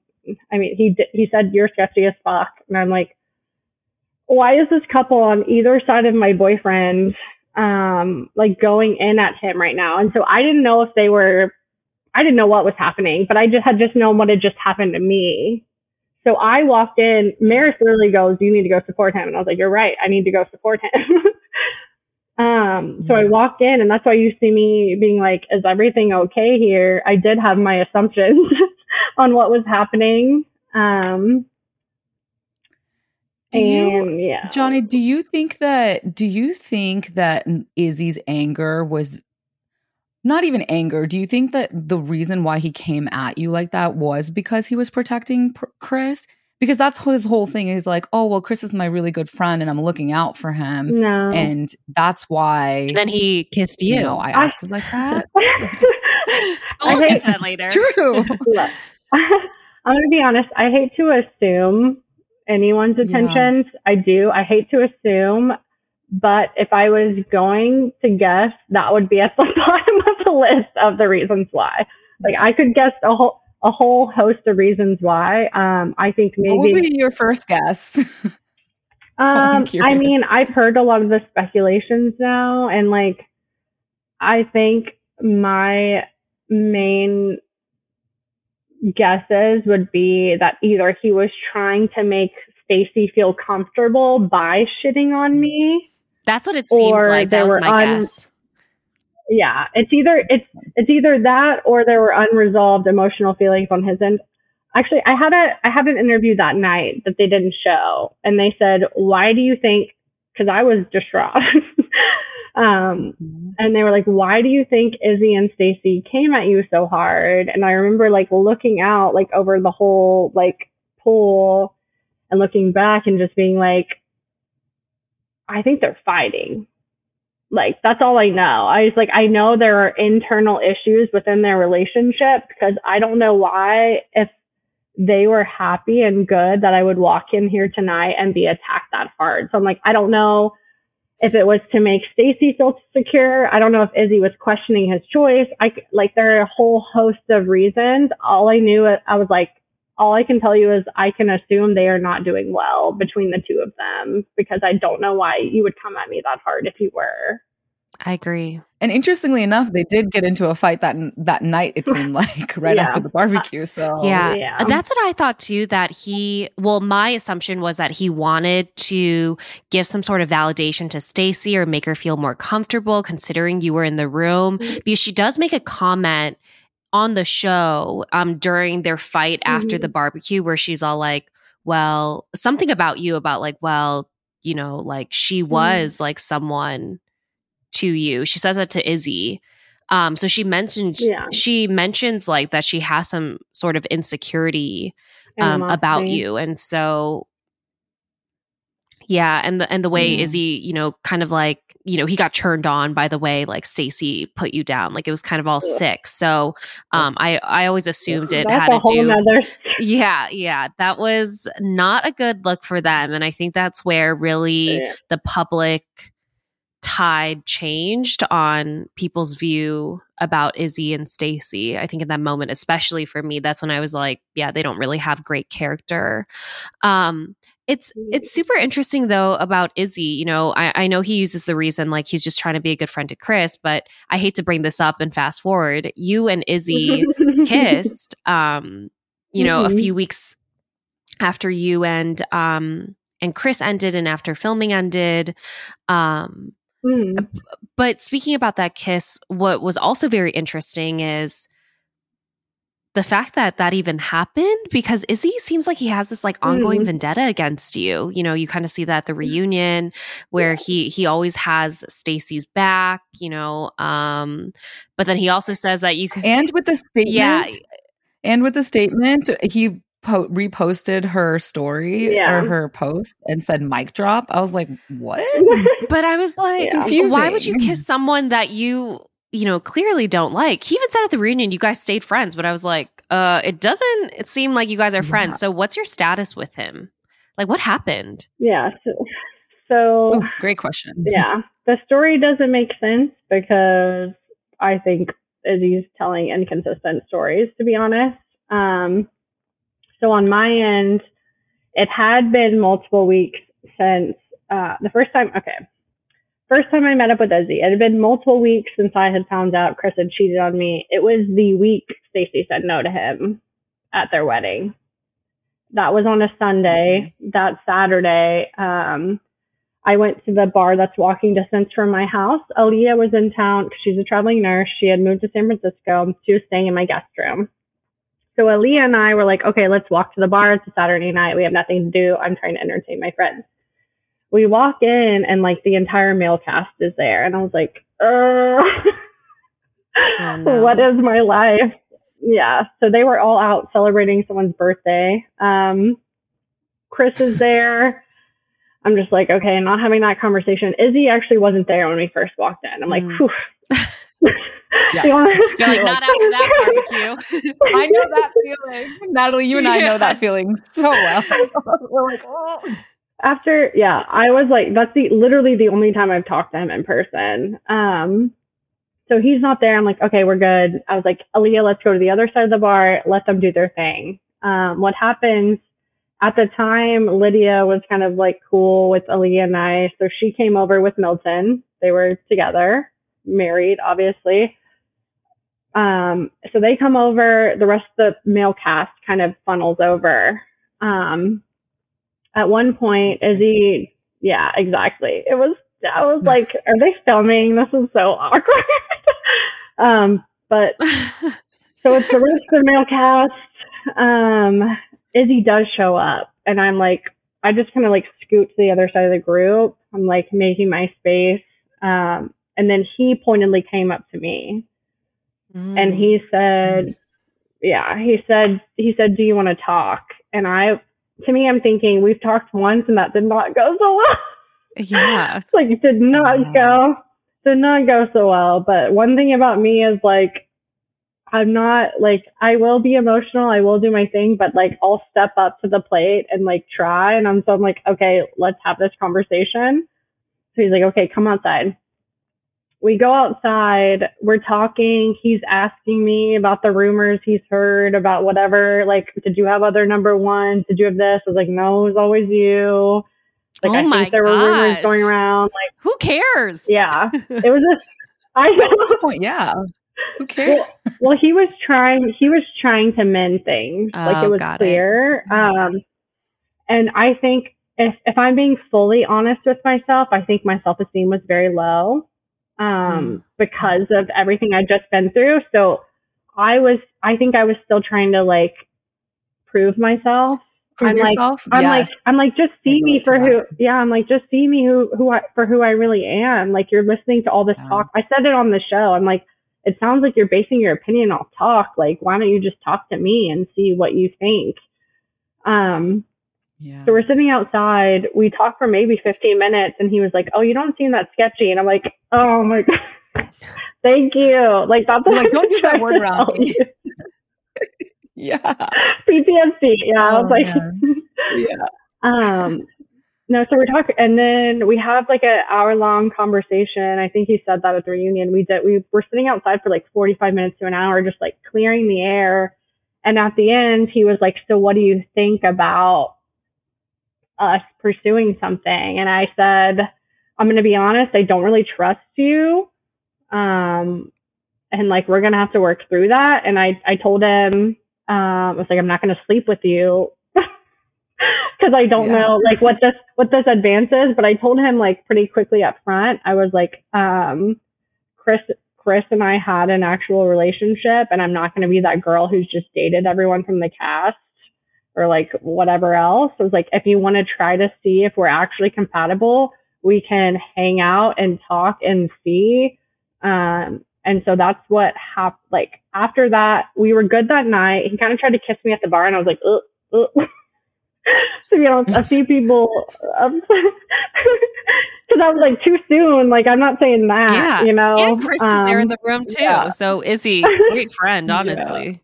I mean, he, di- he said, you're sketchy as fuck. And I'm like, why is this couple on either side of my boyfriend, um, like going in at him right now? And so I didn't know if they were I didn't know what was happening, but I just had just known what had just happened to me. So I walked in, Maris literally goes, You need to go support him. And I was like, You're right, I need to go support him. um, so I walked in and that's why you see me being like, Is everything okay here? I did have my assumptions on what was happening. Um Do you, and yeah. Johnie, do you think that do you think that Izzy's anger was not even anger? Do you think that the reason why he came at you like that was because he was protecting Pr- Chris? Because that's his whole thing He's like, oh well, Chris is my really good friend, and I'm looking out for him, no. and that's why And then he kissed you. you know I I- acted like that. We'll I get hate- that later. True. Look, I'm gonna be honest. I hate to assume anyone's Yeah. intentions. I do. I hate to assume, but if I was going to guess, that would be at the bottom of the list of the reasons why. Like I could guess a whole a whole host of reasons why. Um, I think maybe What would be your first guess? Um, I mean, I've heard a lot of the speculations now, and like, I think my main guesses would be that either he was trying to make Stacy feel comfortable by shitting on me. That's what it seemed Or like. That was my un- guess. Yeah, it's either it's it's either that or there were unresolved emotional feelings on his end. Actually, I had a I had an interview that night that they didn't show, and they said, "Why do you think?" Because I was distraught. um, and they were like, "Why do you think Izzy and Stacy came at you so hard?" And I remember like looking out like over the whole like pool and looking back and just being like, "I think they're fighting." Like that's all I know. I was like, I know there are internal issues within their relationship because I don't know why if they were happy and good that I would walk in here tonight and be attacked that hard. So I'm like, I don't know if it was to make Stacy feel secure. I don't know if Izzy was questioning his choice. I like there are a whole host of reasons. All I knew, I was like, all I can tell you is I can assume they are not doing well between the two of them because I don't know why you would come at me that hard if you were. I agree. And interestingly enough, they did get into a fight that that night. It seemed like right Yeah. after the barbecue. So yeah. yeah. That's what I thought too. That he, well, my assumption was that he wanted to give some sort of validation to Stacy or make her feel more comfortable considering you were in the room. Because she does make a comment on the show um, during their fight after Mhm. the barbecue where she's all like, well, something about you about like, well, you know, like she was like someone to you. She says that to Izzy. Um, so she mentions Yeah. she mentions like that she has some sort of insecurity um, about you, and so Yeah, and the and the way Yeah. Izzy, you know, kind of like, you know, he got turned on by the way like Stacy put you down. Like it was kind of all Ugh. sick. So um I I always assumed it That's had to do nother. Yeah, yeah. That was not a good look for them. And I think that's where really Yeah. the public tide changed on people's view about Izzy and Stacy. I think in that moment, especially for me, that's when I was like, yeah, they don't really have great character. Um it's it's super interesting though about Izzy. You know, I, I know he uses the reason like he's just trying to be a good friend to Chris, but I hate to bring this up and fast forward. You and Izzy kissed um you know a Mhm. few weeks after you and um and Chris ended and after filming ended um Mm. but speaking about that kiss what was also very interesting is the fact that that even happened because Izzy seems like he has this like ongoing Mhm. vendetta against you. You know, you kind of see that at the reunion where he he always has Stacy's back, you know, um but then he also says that you can And with the statement, Yeah. and with the statement, he po- reposted her story Yeah. or her post and said mic drop. I was like, what? But I was like, Yeah. why would you kiss someone that you, you know, clearly don't like? He even said at the reunion, you guys stayed friends, but I was like, uh, it doesn't it seem like you guys are Yeah. friends. So what's your status with him? Like what happened? yeah. So, so Oh, great question. yeah, the story doesn't make sense because I think Izzy's telling inconsistent stories, to be honest. Um, so on my end, it had been multiple weeks since uh, the first time. Okay, first time I met up with Izzy, it had been multiple weeks since I had found out Chris had cheated on me. It was the week Stacy said no to him at their wedding. That was on a Sunday. That Saturday, um, I went to the bar that's walking distance from my house. Aaliyah was in town because she's a traveling nurse. She had moved to San Francisco. She was staying in my guest room. So Aaliyah and I were like, okay, let's walk to the bar. It's a Saturday night. We have nothing to do. I'm trying to entertain my friends. We walk in and like the entire male cast is there. And I was like, Oh, no. what is my life? Yeah. So they were all out celebrating someone's birthday. Um, Chris is there. I'm just like, okay, not having that conversation. Izzy actually wasn't there when we first walked in. I'm like, Mm. whew. Yeah. You wanna- You're like, not after that barbecue. I know that feeling. Natalie, you and I know that feeling so well. We're like, oh. after yeah i was like that's the literally the only time i've talked to him in person um so he's not there i'm like okay we're good i was like Aaliyah, let's go to the other side of the bar let them do their thing um what happens at the time lydia was kind of like cool with Aaliyah and i so she came over with milton they were together married obviously um so they come over the rest of the male cast kind of funnels over um at one point, Izzy, yeah, exactly. It was, I was like, are they filming? This is so awkward. um, but so it's the rest of the male cast. Um, Izzy does show up, and I'm like, I just kind of like scoot to the other side of the group. I'm like making my space. Um, and then he pointedly came up to me and he mm. said, mm. yeah, he said, he said, do you want to talk? And I, to me, I'm thinking we've talked once and that did not go so well. yeah. It's like it did not go, did not go so well. But one thing about me is like, I'm not like, I will be emotional. I will do my thing, but like, I'll step up to the plate and like try. And I'm so I'm like, okay, let's have this conversation. So he's like, okay, come outside. We go outside. We're talking. He's asking me about the rumors he's heard about whatever. Like, did you have other number ones? Did you have this? I was like, no, it was always you. Like, Oh I my think there were rumors going around. Like, Who cares? yeah, it was just, I At this point, yeah. Who cares? well, well, he was trying. He was trying to mend things. like Oh, it was got it. clear. Um, and I think if if I'm being fully honest with myself, I think my self esteem was very low, Um, because of everything I'd just been through. So I was. I think I was still trying to like prove myself. Prove I'm like- yourself? I'm like, I'm like, just see me for who, that. yeah, I'm like, just see me who, who I, for who I really am. Like, you're listening to all this Yeah. talk. I said it on the show. I'm like, it sounds like you're basing your opinion off talk. Like, why don't you just talk to me and see what you think? Um, Yeah. So we're sitting outside. We talked for maybe 15 minutes and he was like, Oh, you don't seem that sketchy. And I'm like, Oh my God. Thank you. Like that's You're like, what "Don't use that word around me." Yeah. PTSD. Yeah. I Oh, was like. Yeah. um, no, so we're talking, and then we have like an hour long conversation. I think he said that at the reunion. We did, we were sitting outside for like 45 minutes to an hour, just like clearing the air. And at the end, he was like, So what do you think about us pursuing something? And I said, I'm going to be honest, I don't really trust you. Um, and like, we're going to have to work through that. And I, I told him, um, I was like, I'm not going to sleep with you because I don't Yeah. know like what this what this advances. But I told him like pretty quickly up front. I was like, um, Chris Chris and I had an actual relationship, and I'm not going to be that girl who's just dated everyone from the cast or like whatever else. I was like, if you want to try to see if we're actually compatible, we can hang out and talk and see. Um, and so that's what happened. Like after that, we were good that night. He kind of tried to kiss me at the bar, and I was like, ugh, ugh. to be honest, a few people, because I was like too soon. Like I'm not saying that, Yeah. you know. And Chris is there in Um, the room too. yeah. So Izzy, great friend, Yeah. honestly.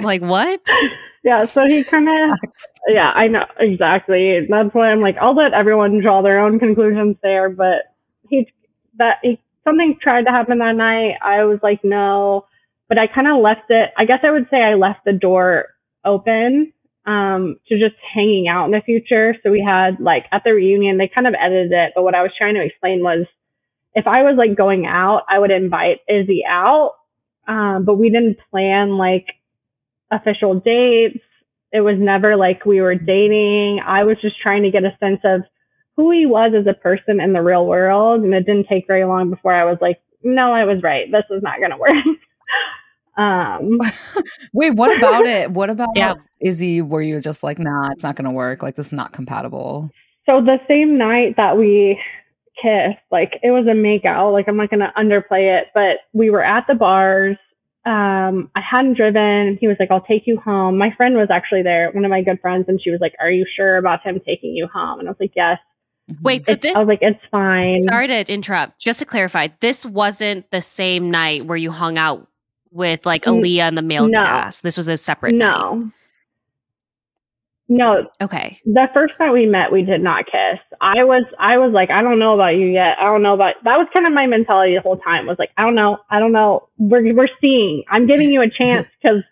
Like what? yeah. So he kind of, yeah, I know exactly. That's why I'm like, I'll let everyone draw their own conclusions there. But he, that he, something tried to happen that night. I was like, no, but I kind of left it. I guess I would say I left the door open um to just hanging out in the future so we had like at the reunion they kind of edited it but what i was trying to explain was if i was like going out i would invite izzy out um but we didn't plan like official dates it was never like we were dating i was just trying to get a sense of who he was as a person in the real world and it didn't take very long before i was like no i was right this is not going to work um Wait, what about it? What about Yeah. Izzy? Were you just like, nah, it's not going to work? Like, this is not compatible. So the same night that we kissed, like it was a makeout. Like I'm not gonna underplay it, but we were at the bars. Um, I hadn't driven. He was like, "I'll take you home." My friend was actually there, one of my good friends, and she was like, "Are you sure about him taking you home?" And I was like, "Yes." Wait, so It's- this I was like, "It's fine." sorry to interrupt. Just to clarify, this wasn't the same night where you hung out with like N- Aaliyah and the male no. cast. This was a separate night. No. Okay. The first night we met, we did not kiss. I was, I was like, I don't know about you yet. I don't know about. That was kind of my mentality the whole time. Was like, I don't know. I don't know. We're we're seeing. I'm giving you a chance because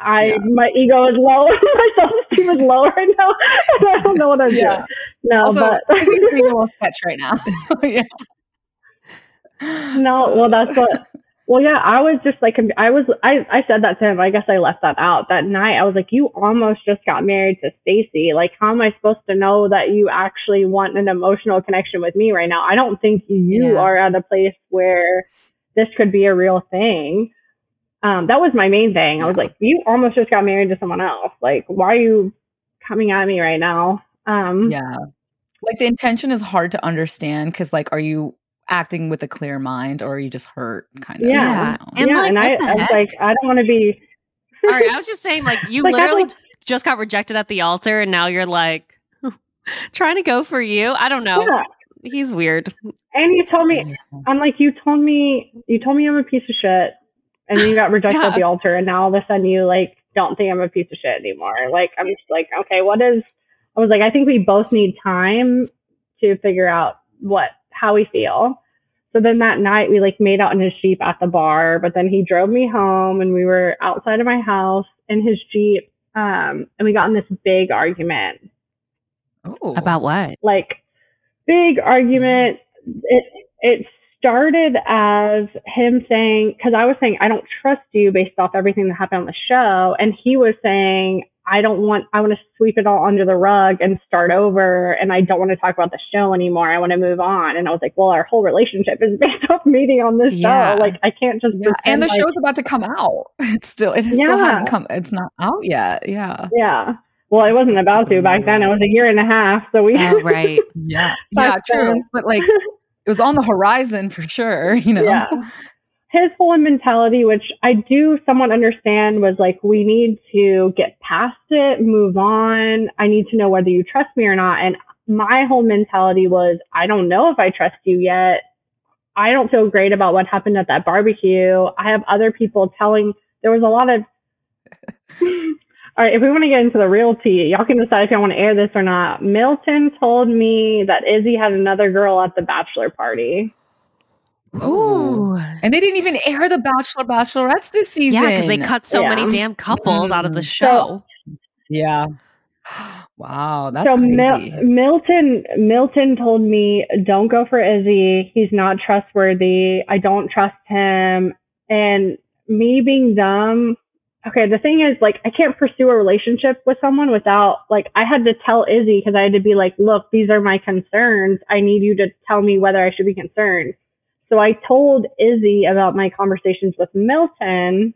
I Yeah. my ego is low. my self esteem is low right now. and I don't know what I'm Yeah. doing. No, Also, but Izzy's being a little sketch right now. yeah. no. Well, that's what. Well, yeah, I was just like, I was, I, I said that to him. I guess I left that out that night. I was like, you almost just got married to Stacy. Like, how am I supposed to know that you actually want an emotional connection with me right now? I don't think you Yeah. are at a place where this could be a real thing. Um, that was my main thing. I was like, you almost just got married to someone else. Like, why are you coming at me right now? Um, Yeah. Like the intention is hard to understand because, like, are you acting with a clear mind or are you just hurt? Kind of. Yeah. I know. And, yeah, like, and I, I was like, I don't want to be. all right I was just saying, like, you Like, literally don't- just got rejected at the altar and now you're like trying to go for you. I don't know. Yeah. He's weird. And you told me, I'm like, you told me, you told me I'm a piece of shit, and then you got rejected Yeah. at the altar, and now all of a sudden you like don't think I'm a piece of shit anymore. Like I'm just like, okay, what is? I was like, I think we both need time to figure out what how we feel. So then that night we like made out in his jeep at the bar, but then he drove me home, and we were outside of my house in his jeep, um, and we got in this big argument Oh. About what? like big argument. It it started as him saying because I was saying I don't trust you based off everything that happened on the show, and he was saying I don't want I want to sweep it all under the rug and start over, and I don't want to talk about the show anymore. I want to move on. And I was like, well, our whole relationship is based off meeting on this Yeah. show. Like I can't just Yeah. And the like- show's about to come out. It's still, it still Yeah. hasn't come, it's not out yet. Yeah. yeah. Well, it wasn't about to back then. It was a year and a half, so we. Oh, right. Yeah. Yeah, true. then. But like, it was on the horizon for sure, you know? Yeah. His whole mentality, which I do somewhat understand, was like, we need to get past it, move on. I need to know whether you trust me or not. And my whole mentality was, I don't know if I trust you yet. I don't feel great about what happened at that barbecue. I have other people telling, there was a lot of, all right, if we want to get into the real tea, y'all can decide if y'all want to air this or not. Milton told me that Izzy had another girl at the bachelor party. Ooh. And they didn't even air the Bachelor Bachelorettes this season. Yeah, because they cut so Yeah. many damn couples out of the Mm. show. Yeah. Wow, that's so crazy. Mil- Milton Milton told me don't go for Izzy. He's not trustworthy. I don't trust him. And me being dumb. Okay, the thing is like I can't pursue a relationship with someone without like I had to tell Izzy because I had to be like, look, these are my concerns. I need you to tell me whether I should be concerned. So I told Izzy about my conversations with Milton.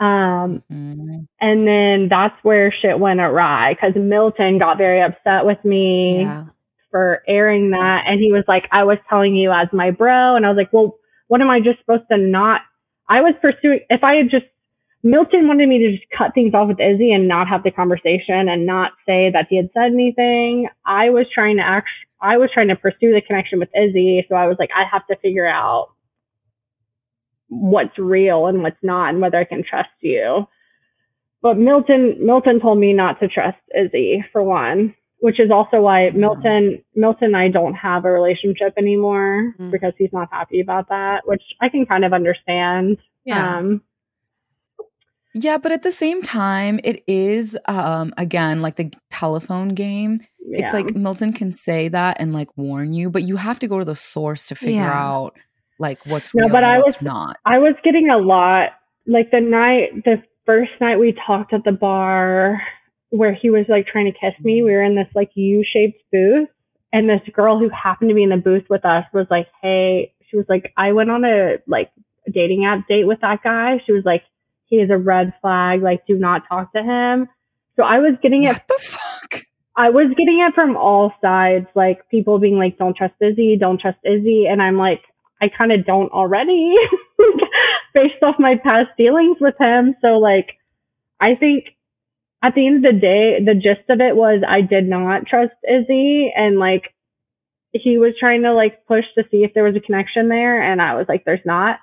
Um, Mhm. and then that's where shit went awry because Milton got very upset with me Yeah. for airing that. And he was like, I was telling you as my bro. And I was like, well, what am I just supposed to not? I was pursuing, if I had just, Milton wanted me to just cut things off with Izzy and not have the conversation and not say that he had said anything. I was trying to act, I was trying to pursue the connection with Izzy. So I was like, I have to figure out what's real and what's not and whether I can trust you. But Milton Milton told me not to trust Izzy for one, which is also why Milton Milton and I don't have a relationship anymore Mm. because he's not happy about that, which I can kind of understand. Yeah. Um Yeah, but at the same time, it is um again like the telephone game. It's like Milton can say that and like warn you, but you have to go to the source to figure Yeah. out like what's No, real but and I what's was- not. I was getting a lot like the night the first night we talked at the bar where he was like trying to kiss me, we were in this like U-shaped booth and this girl who happened to be in the booth with us was like, "Hey, she was like, I went on a like a dating app date with that guy." She was like, "He is a red flag, like do not talk to him." So I was getting it What the fuck? I was getting it from all sides, like people being like, "Don't trust Izzy, don't trust Izzy," and I'm like, I kind of don't already, based off my past dealings with him. So like, I think at the end of the day, the gist of it was I did not trust Izzy, and like he was trying to like push to see if there was a connection there, and I was like, "There's not."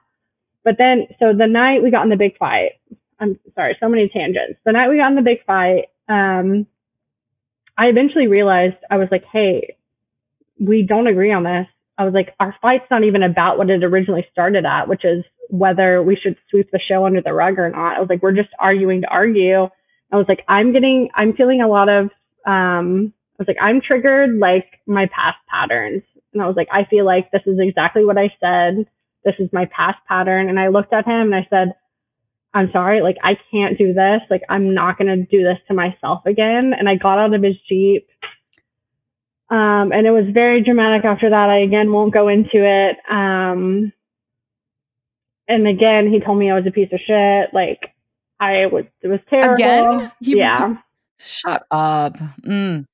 But then, so the night we got in the big fight, I'm sorry, so many tangents. The night we got in the big fight, um, I eventually realized I was like, hey, we don't agree on this. I was like, our fight's not even about what it originally started at, which is whether we should sweep the show under the rug or not. I was like, we're just arguing to argue. I was like, I'm getting, I'm feeling a lot of, um, I was like, I'm triggered like my past patterns. And I was like, I feel like this is exactly what I said. This is my past pattern. And I looked at him and I said, I'm sorry, like I can't do this. Like I'm not gonna do this to myself again. And I got out of his Jeep. Um, and it was very dramatic after that. I again won't go into it. Um, and again, he told me I was a piece of shit. Like I was, it was terrible. Again? He- yeah. Shut up. Mm.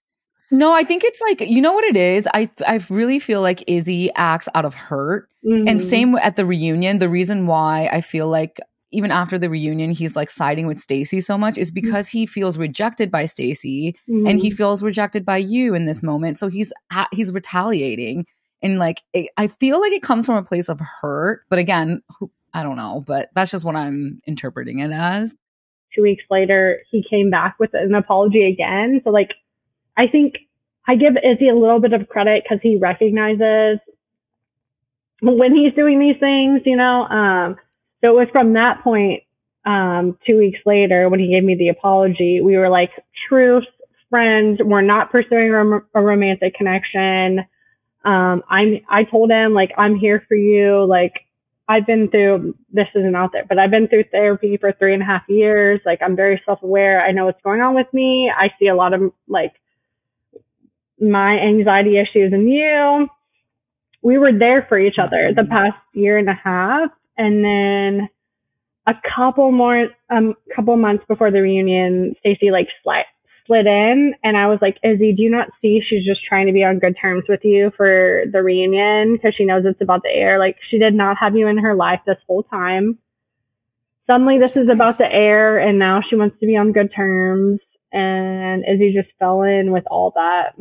No, I think it's like you know what it is. I I really feel like Izzy acts out of hurt, and Mhm. same at the reunion. The reason why I feel like even after the reunion he's like siding with Stacy so much is because he feels rejected by Stacy, and he Mhm. feels rejected by you in this moment. So he's he's retaliating, and like it, I feel like it comes from a place of hurt. But again, who, I don't know. But that's just what I'm interpreting it as. two weeks later, he came back with an apology again. So like, I think I give Izzy a little bit of credit because he recognizes when he's doing these things, you know. Um, so it was from that point, um, two weeks later when he gave me the apology, we were like true friends. We're not pursuing a, rom- a romantic connection. Um, I'm, I told him like, I'm here for you. Like, I've been through, this isn't out there, but I've been through therapy for three and a half years. Like, I'm very self aware. I know what's going on with me. I see a lot of like my anxiety issues and you. We were there for each other the past year and a half. And then a couple more, um, couple months before the reunion, Stacy like sli- slid in and I was like, Izzy, do you not see she's just trying to be on good terms with you for the reunion because she knows it's about to air? Like, she did not have you in her life this whole time. Suddenly, this is about to air, and now she wants to be on good terms. And Izzy just fell in with all that.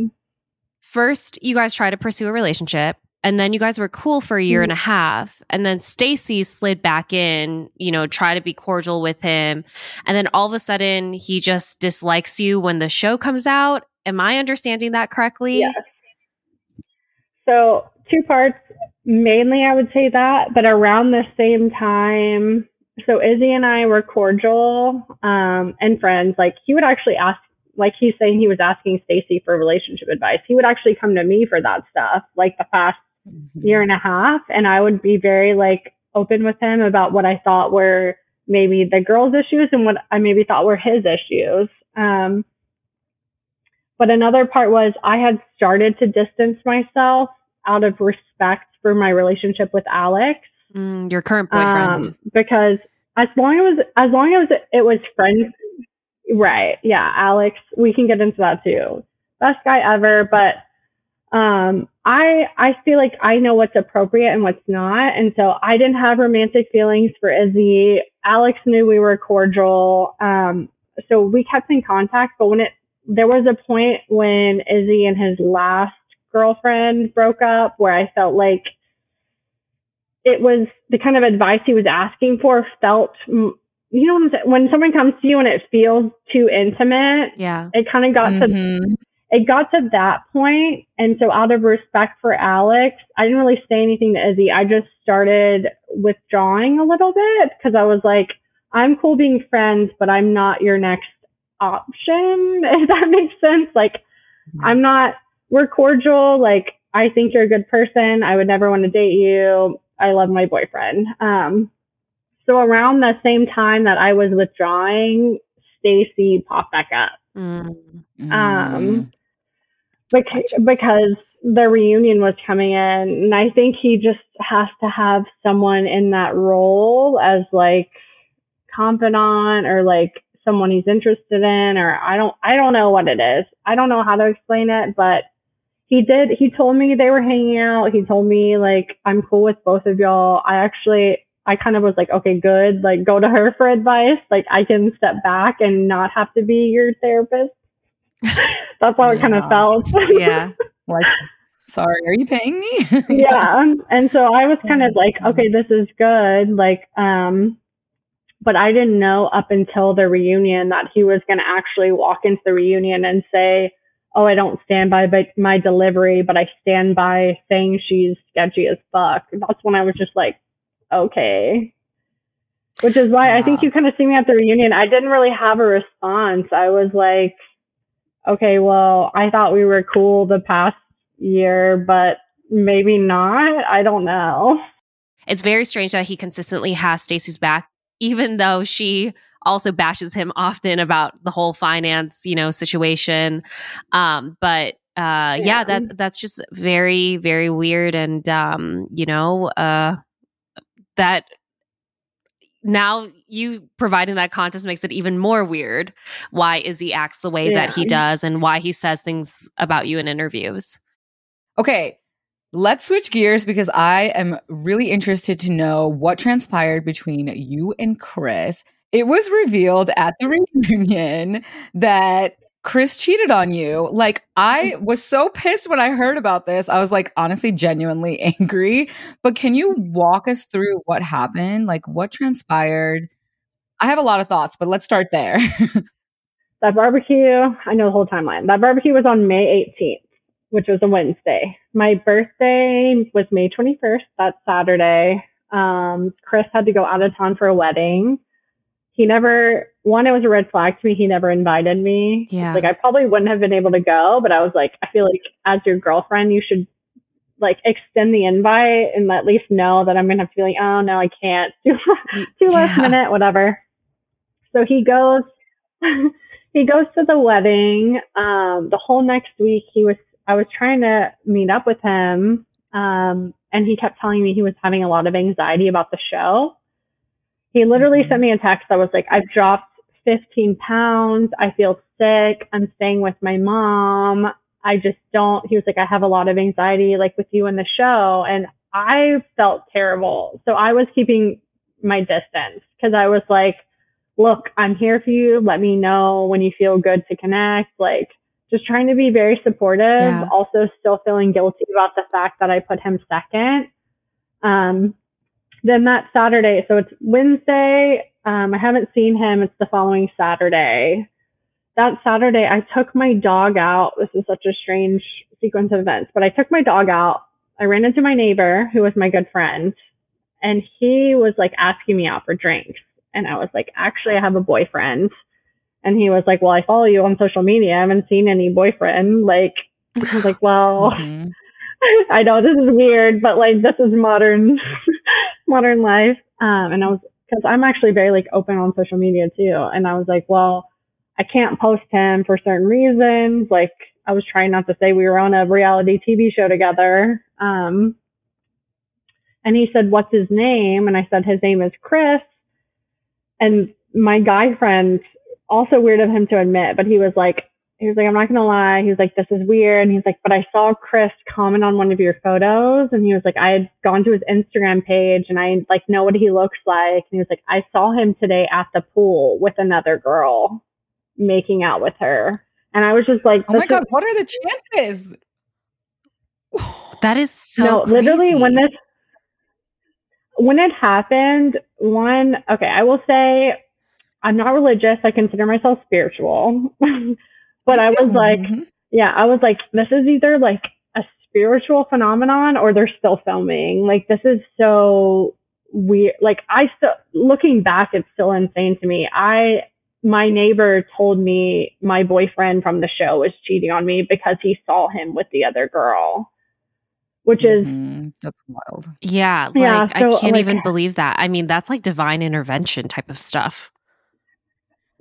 First, you guys try to pursue a relationship and then you guys were cool for a year and a half and then Stacy slid back in, you know, try to be cordial with him. And then all of a sudden he just dislikes you when the show comes out. Am I understanding that correctly? Yes. So, two parts. Mainly, I would say that, but around the same time, so Izzy and I were cordial um, and friends. Like, he would actually ask, like, he's saying he was asking Stacy for relationship advice. He would actually come to me for that stuff, like the past Mm-hmm. year and a half, and I would be very, like, open with him about what I thought were maybe the girls' issues and what I maybe thought were his issues. Um, but another part was I had started to distance myself out of respect for my relationship with Alex. Mm, your current boyfriend. Um, because as long as as long as it was friends, right? Yeah, Alex. We can get into that too. Best guy ever, but um, I I feel like I know what's appropriate and what's not, and so I didn't have romantic feelings for Izzy. Alex knew we were cordial, um, so we kept in contact. But when it there was a point when Izzy and his last girlfriend broke up, where I felt like it was the kind of advice he was asking for felt mm, you know what I'm saying? when someone comes to you and it feels too intimate yeah. it kind of got to Mhm. it got to that point and so out of respect for alex i didn't really say anything to izzy i just started withdrawing a little bit because i was like i'm cool being friends but i'm not your next option if that makes sense like i'm not we're cordial like i think you're a good person i would never want to date you i love my boyfriend um so around the same time that i was withdrawing stacy popped back up. Mm. um, because, because the reunion was coming in and i think he just has to have someone in that role as like confidant or like someone he's interested in or i don't i don't know what it is. I don't know how to explain it but he did he told me they were hanging out. He told me like i'm cool with both of y'all. I actually i kind of was like okay good like go to her for advice like i can step back and not have to be your therapist that's how it kind of felt Yeah. like, sorry, are you paying me? yeah. And so I was kind of like, okay, this is good. Like, um, but I didn't know up until the reunion that he was going to actually walk into the reunion and say, oh, I don't stand by by my delivery, but I stand by saying she's sketchy as fuck. That's when I was just like, okay. Which is why I think you kind of see me at the reunion. I didn't really have a response. I was like, okay, well, I thought we were cool the past year, but maybe not. I don't know. It's very strange that he consistently has Stacy's back, even though she also bashes him often about the whole finance, you know, situation. Um, but uh, yeah. Yeah. that that's just very, very weird, and um, you know, uh, that now you providing that context makes it even more weird. Why Izzy acts the way that he does, and why he says things about you in interviews. Okay, let's switch gears because I am really interested to know what transpired between you and Chris. It was revealed at the reunion that Chris cheated on you. Like, I was so pissed when I heard about this. I was like, honestly, genuinely angry. But can you walk us through what happened? Like, what transpired? I have a lot of thoughts, but let's start there. That barbecue, I know the whole timeline. That barbecue was on May 18th, which was a Wednesday. My birthday was May 21st. that Saturday. Um, Chris had to go out of town for a wedding. He never, one, it was a red flag to me. He never invited me. Yeah. Like, I probably wouldn't have been able to go, but I was like, I feel like as your girlfriend, you should like extend the invite and at least know that I'm going to have to be like, oh, no, I can't. Too, too last Yeah. minute, whatever. So he goes, he goes to the wedding. Um, the whole next week, he was, I was trying to meet up with him. Um, and he kept telling me he was having a lot of anxiety about the show. He literally Mhm. sent me a text that was like, I've dropped 15 pounds. I feel sick. I'm staying with my mom. I just don't, he was like, I have a lot of anxiety, like with you in the show. And I felt terrible. So I was keeping my distance because I was like, look, I'm here for you. Let me know when you feel good to connect. Like, just trying to be very supportive, Yeah. also still feeling guilty about the fact that I put him second. Um, then that Saturday, so it's Wednesday. Um, I haven't seen him. It's the following Saturday. That Saturday, I took my dog out. This is such a strange sequence of events, but I took my dog out. I ran into my neighbor, who was my good friend, and he was like asking me out for drinks. And I was like, actually, I have a boyfriend. And he was like, well, I follow you on social media. I haven't seen any boyfriend. Like, I was like, well, Mhm. I know this is weird, but like this is modern, modern life. Um, and I was, cause I'm actually very like open on social media too. And I was like, well, I can't post him for certain reasons. Like I was trying not to say we were on a reality TV show together. Um, and he said, what's his name? And I said, his name is Chris. And my guy friend, also weird of him to admit, but he was like, he was like, I'm not gonna lie. He was like, this is weird. And he's like, but I saw Chris comment on one of your photos, and he was like, I had gone to his Instagram page, and I like know what he looks like. And he was like, I saw him today at the pool with another girl, making out with her. And I was just like, Oh my god, is- what are the chances? That is so no, literally when this when it happened, one okay, I will say I'm not religious. I consider myself spiritual. but I was like, Mhm. yeah, I was like, this is either like a spiritual phenomenon or they're still filming. Like this is so weird. Like I still looking back, it's still insane to me. I my neighbor told me my boyfriend from the show was cheating on me because he saw him with the other girl. Which is Mhm. that's wild. Yeah, like Yeah, I can't like- even believe that. I mean, that's like divine intervention type of stuff.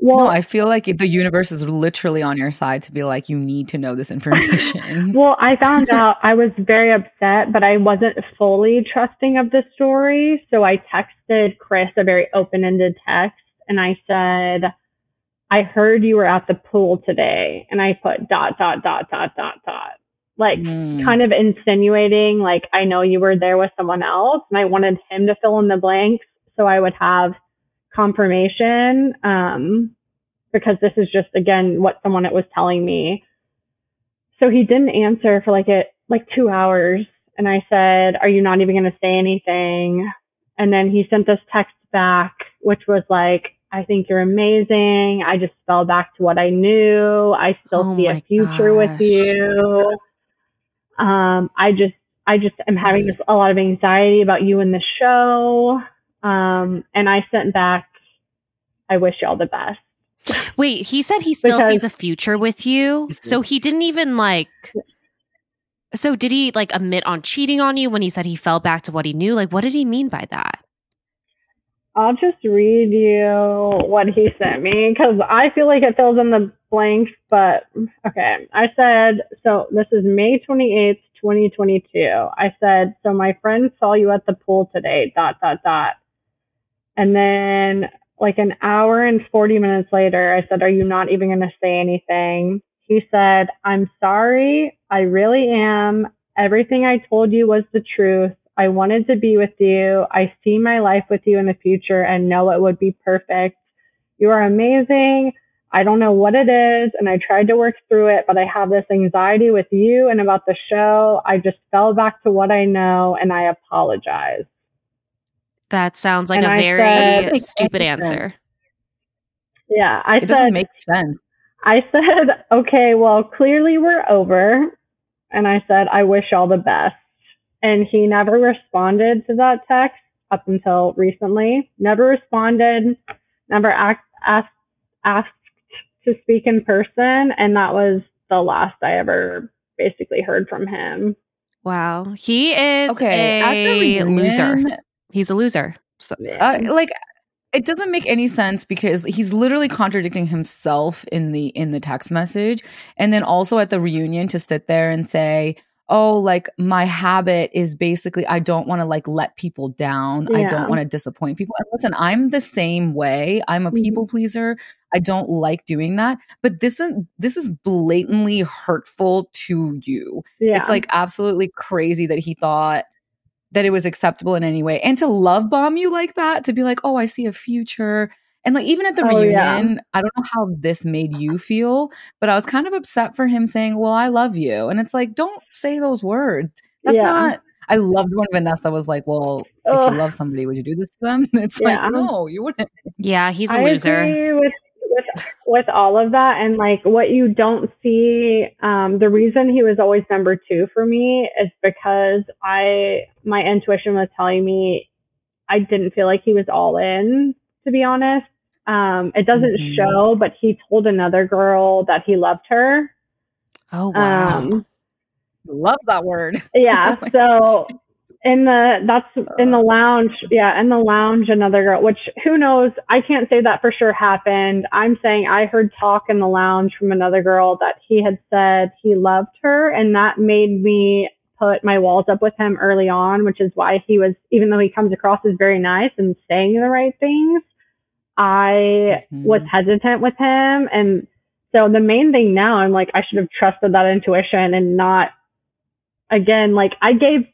Well no, I feel like the universe is literally on your side to be like, you need to know this information. Well, I found out I was very upset, but I wasn't fully trusting of the story. So I texted Chris a very open ended text and I said, I heard you were at the pool today. And I put dot, dot, dot, dot, dot, dot. Like Mm. kind of insinuating, like, I know you were there with someone else. And I wanted him to fill in the blanks so I would have confirmation. Um, because this is just, again, what someone was telling me. So he didn't answer for like it like two hours. And i said are you not even going to say anything? And then he sent this text back which was like i think you're amazing. I just fell back to what i knew. I still Oh see a future with you. Um i just i just am having this a lot of anxiety about you and the show um and i sent back i wish you all the best Wait, he said he still Because- sees a future with you. So he didn't even like So did he like admit on cheating on you when he said he fell back to what he knew? Like what did he mean by that? I'll just read you what he sent me because I feel like it fills in the blanks. But okay, I said, so this is May 28th, 2022. I said, so my friend saw you at the pool today, dot, dot, dot. And then like an hour and 40 minutes later, I said, are you not even going to say anything? He said, I'm sorry. I really am. Everything I told you was the truth. I wanted to be with you. I see my life with you in the future and know it would be perfect. You are amazing. I don't know what it is. And I tried to work through it, but I have this anxiety with you and about the show. I just fell back to what I know and I apologize. That sounds like And a I very said- stupid That doesn't make any answer. Yeah. I it doesn't said, make sense. I said, okay, well, clearly we're over. And I said, I wish all the best. And he never responded to that text up until recently. Never responded, never act, asked, asked to speak in person. And that was the last I ever basically heard from him. Wow. He is Okay, at the a loser. He's a loser. So uh, like it doesn't make any sense because he's literally contradicting himself in the in the text message and then also at the reunion to sit there and say oh like my habit is basically i don't want to like let people down i don't want to disappoint people and listen i'm the same way i'm a people pleaser I don't like doing that. But this is this is blatantly hurtful to you. Yeah. It's like absolutely crazy that he thought that it was acceptable in any way. And to love bomb you like that, to be like, oh, I see a future. And like even at the Oh, yeah. reunion, I don't know how this made you feel, but I was kind of upset for him saying, Well, I love you. And it's like, don't say those words. That's Yeah. not I loved when Vanessa was like, Well, if Ugh. you love somebody, would you do this to them? It's Yeah. like, no, you wouldn't. Yeah, he's a I loser. agree with with with all of that, and like what you don't see. Um, the reason he was always number two for me is because I my intuition was telling me I didn't feel like he was all in. To be honest, um, it doesn't Mhm. show, but he told another girl that he loved her. Oh wow. Um, Love that word. yeah. Oh my so in the that's in the lounge, yeah, in the lounge, another girl. Which who knows? I can't say that for sure happened. I'm saying I heard talk in the lounge from another girl that he had said he loved her, and that made me put my walls up with him early on, which is why he was, even though he comes across as very nice and saying the right things, I Mhm. was hesitant with him, and so the main thing now, I'm like, I should have trusted that intuition and not again, like I gave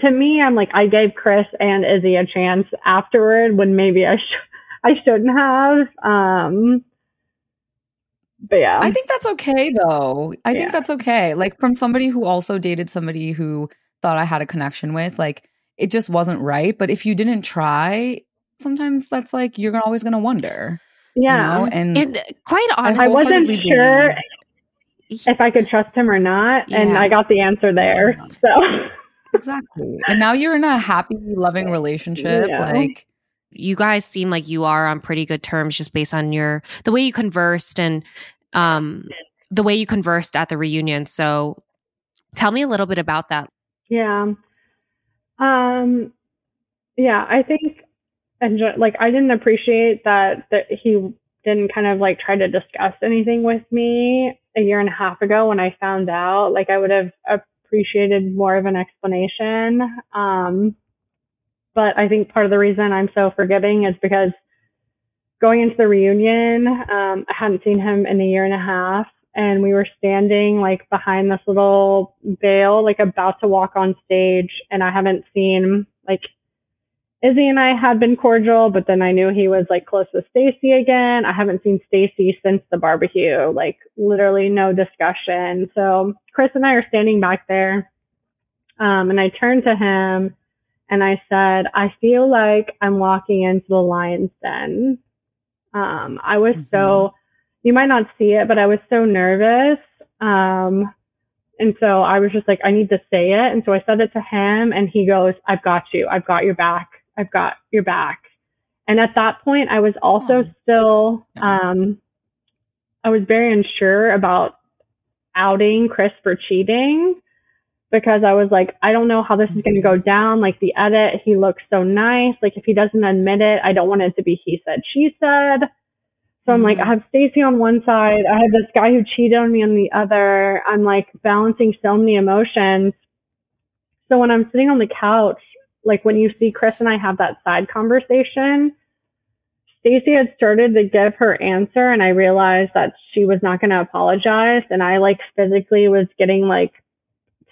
to me, I'm like I gave Chris and Izzy a chance afterward when maybe I sh- I shouldn't have. Um, but yeah, I think that's okay though. I Yeah. think that's okay. Like from somebody who also dated somebody who thought I had a connection with, like it just wasn't right. But if you didn't try, sometimes that's like you're gonna- always gonna wonder. yeah. You know? And And quite I honestly, I wasn't wholeheartedly sure if I could trust him or not, and I got the answer there. So exactly. And now you're in a happy, loving relationship. Yeah. Like you guys seem like you are on pretty good terms just based on your the way you conversed and um the way you conversed at the reunion. So tell me a little bit about that. Yeah. Um yeah, I think and ju- like I didn't appreciate that that he didn't kind of like try to discuss anything with me a year and a half ago when I found out. Like I would have appreciated more of an explanation. Um but I think part of the reason I'm so forgiving is because going into the reunion, um, I hadn't seen him in a year and a half, and we were standing like behind this little veil, like about to walk on stage, and I haven't seen like Izzy and I had been cordial, but then I knew he was like close with Stacy again. I haven't seen Stacy since the barbecue, like literally no discussion. So Chris and I are standing back there. Um, and I turned to him and I said, I feel like I'm walking into the lion's den. Um, I was so, you might not see it, but I was so nervous. Um, and so I was just like, I need to say it. And so I said it to him and he goes, I've got you. I've got your back. I've got your back. And at that point, I was also Oh. still, um, I was very unsure about outing Chris for cheating because I was like, I don't know how this is going to go down. Like the edit, he looks so nice. Like if he doesn't admit it, I don't want it to be he said, she said. So I'm like, I have Stacy on one side. I have this guy who cheated on me on the other. I'm like balancing so many emotions. So when I'm sitting on the couch, like when you see Chris and I have that side conversation, Stacy had started to give her answer and I realized that she was not going to apologize. And I like physically was getting like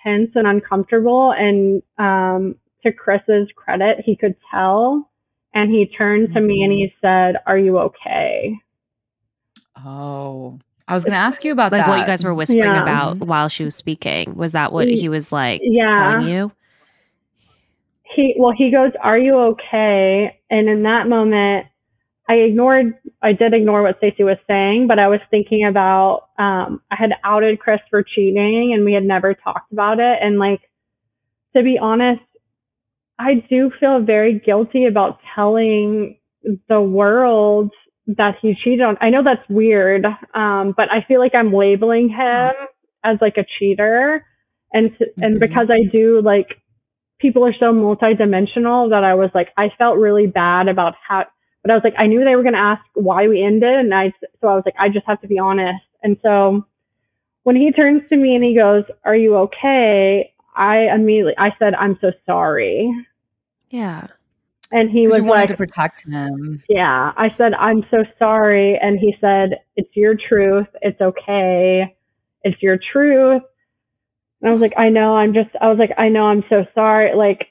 tense and uncomfortable. And um, to Chris's credit, he could tell. And he turned to me and he said, Are you okay? Oh. I was gonna ask you about Like that. what you guys were whispering Yeah. about while she was speaking. Was that what he was like Yeah. telling you? He well he goes are you okay? And in that moment i ignored i did ignore what stacy was saying but i was thinking about um i had outed chris for cheating and we had never talked about it. And like to be honest i do feel very guilty about telling the world that he cheated on. I know that's weird um but i feel like i'm labeling him as like a cheater. And and Mhm. because i do like people are so multidimensional that I was like, I felt really bad about how, but I was like, I knew they were going to ask why we ended. And I, so I was like, I just have to be honest. And so when he turns to me and he goes, are you okay? I immediately, I said, I'm so sorry. Yeah. And he was you wanted like, to protect him. Yeah. I said, I'm so sorry. And he said, It's your truth. It's okay. It's your truth. And I was like, I know. I'm just, I was like, I know. I'm so sorry. Like,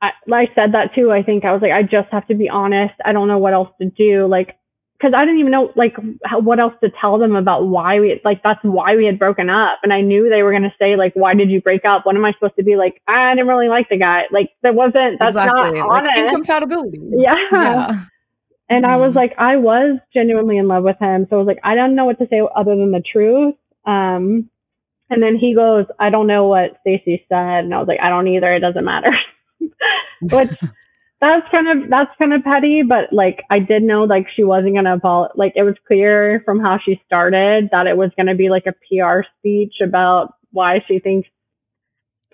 I, I said that too. I think I was like, I just have to be honest. I don't know what else to do. Like, cause I didn't even know like how, what else to tell them about why we, like, that's why we had broken up. And I knew they were going to say like, why did you break up? What am I supposed to be like? I didn't really like the guy. Like, there wasn't, that's exactly. not Like honest. incompatibility. yeah. Yeah. And I was Mhm. like, I was genuinely in love with him. So I was like, I don't know what to say other than the truth. Um, and then he goes, I don't know what Stacy said. And I was like, I don't either. It doesn't matter. Which that's kind of, that's kind of petty, but like I did know like she wasn't going to apologize. Like it was clear from how she started that it was going to be like a PR speech about why she thinks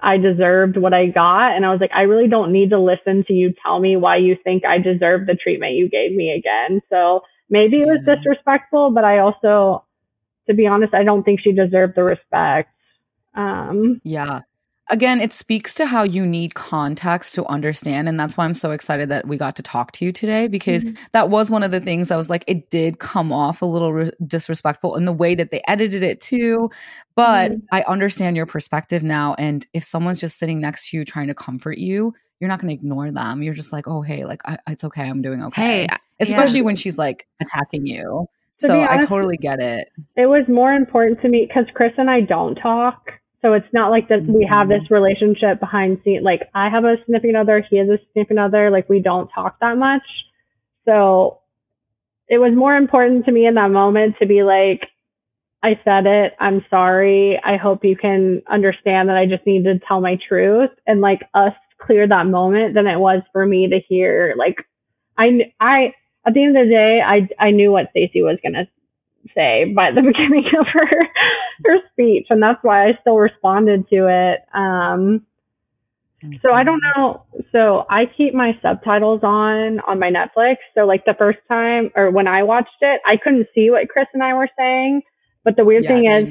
I deserved what I got. And I was like, I really don't need to listen to you tell me why you think I deserve the treatment you gave me again. So maybe it was Yeah. disrespectful, but I also, to be honest, I don't think she deserved the respect. Um, Yeah. Again, it speaks to how you need context to understand. And that's why I'm so excited that we got to talk to you today because that was one of the things I was like, it did come off a little re- disrespectful in the way that they edited it too. But Mhm. I understand your perspective now. And if someone's just sitting next to you trying to comfort you, you're not going to ignore them. You're just like, oh, hey, like, I, it's okay. I'm doing okay. Hey, Especially when she's like attacking you. To so be I totally get it. it was more important to me because Chris and I don't talk. So it's not like that we have this mm-hmm. relationship behind scene. Like I have a significant other, he has a significant other. Like we don't talk that much. So it was more important to me in that moment to be like, I said it. I'm sorry. I hope you can understand that I just need to tell my truth and like us clear that moment than it was for me to hear like I I at the end of the day I I knew what Stacy was going to say by the beginning of her her speech and that's why I still responded to it um so I don't know. So I keep my subtitles on on my Netflix. So like the first time or when I watched it, I couldn't see what Chris and I were saying. But the weird Yeah, thing is,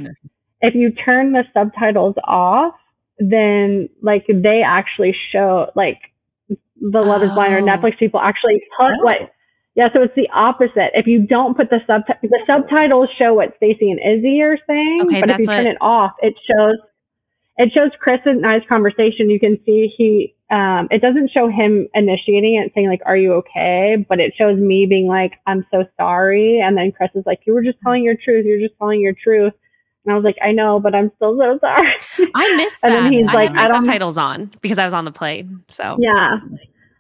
if you turn the subtitles off, then like they actually show like the Love Is Blind or Oh. Netflix people actually put what. Yeah, so it's the opposite. If you don't put the sub the subtitles show what Stacy and Izzy are saying, Okay, but if you turn what- it off, it shows it shows Chris and I's conversation. You can see he, um, it doesn't show him initiating it, saying like, "Are you okay?" But it shows me being like, "I'm so sorry," and then Chris is like, "You were just telling your truth. You're just telling your truth." And I was like, "I know, but I'm still so sorry." I missed And that. then he's I like, "I don't- subtitles on because I was on the plane. So yeah.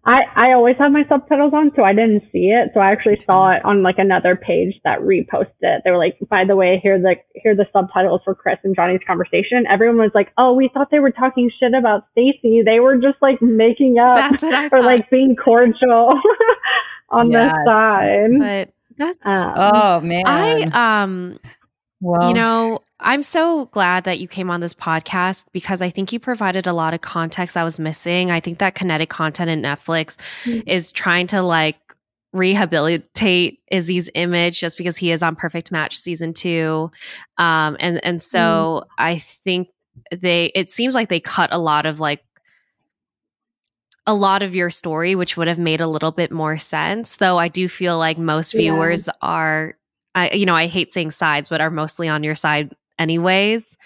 I, I always have my subtitles on, so I didn't see it. So I actually saw it on like another page that reposted it. They were like, by the way, here are the here are the subtitles for Chris and Johnie's conversation. Everyone was like, oh, we thought they were talking shit about Stacy. They were just like making up that's or thought. like being cordial on Yes. the side. but that's Um, Oh man. I um well, you know, I'm so glad that you came on this podcast because I think you provided a lot of context that was missing. I think that kinetic content in Netflix Mhm. is trying to like rehabilitate Izzy's image just because he is on Perfect Match season 2. Um and and so I think they it seems like they cut a lot of like a lot of your story which would have made a little bit more sense though I do feel like most Yeah. viewers are I you know I hate saying sides but are mostly on your side anyways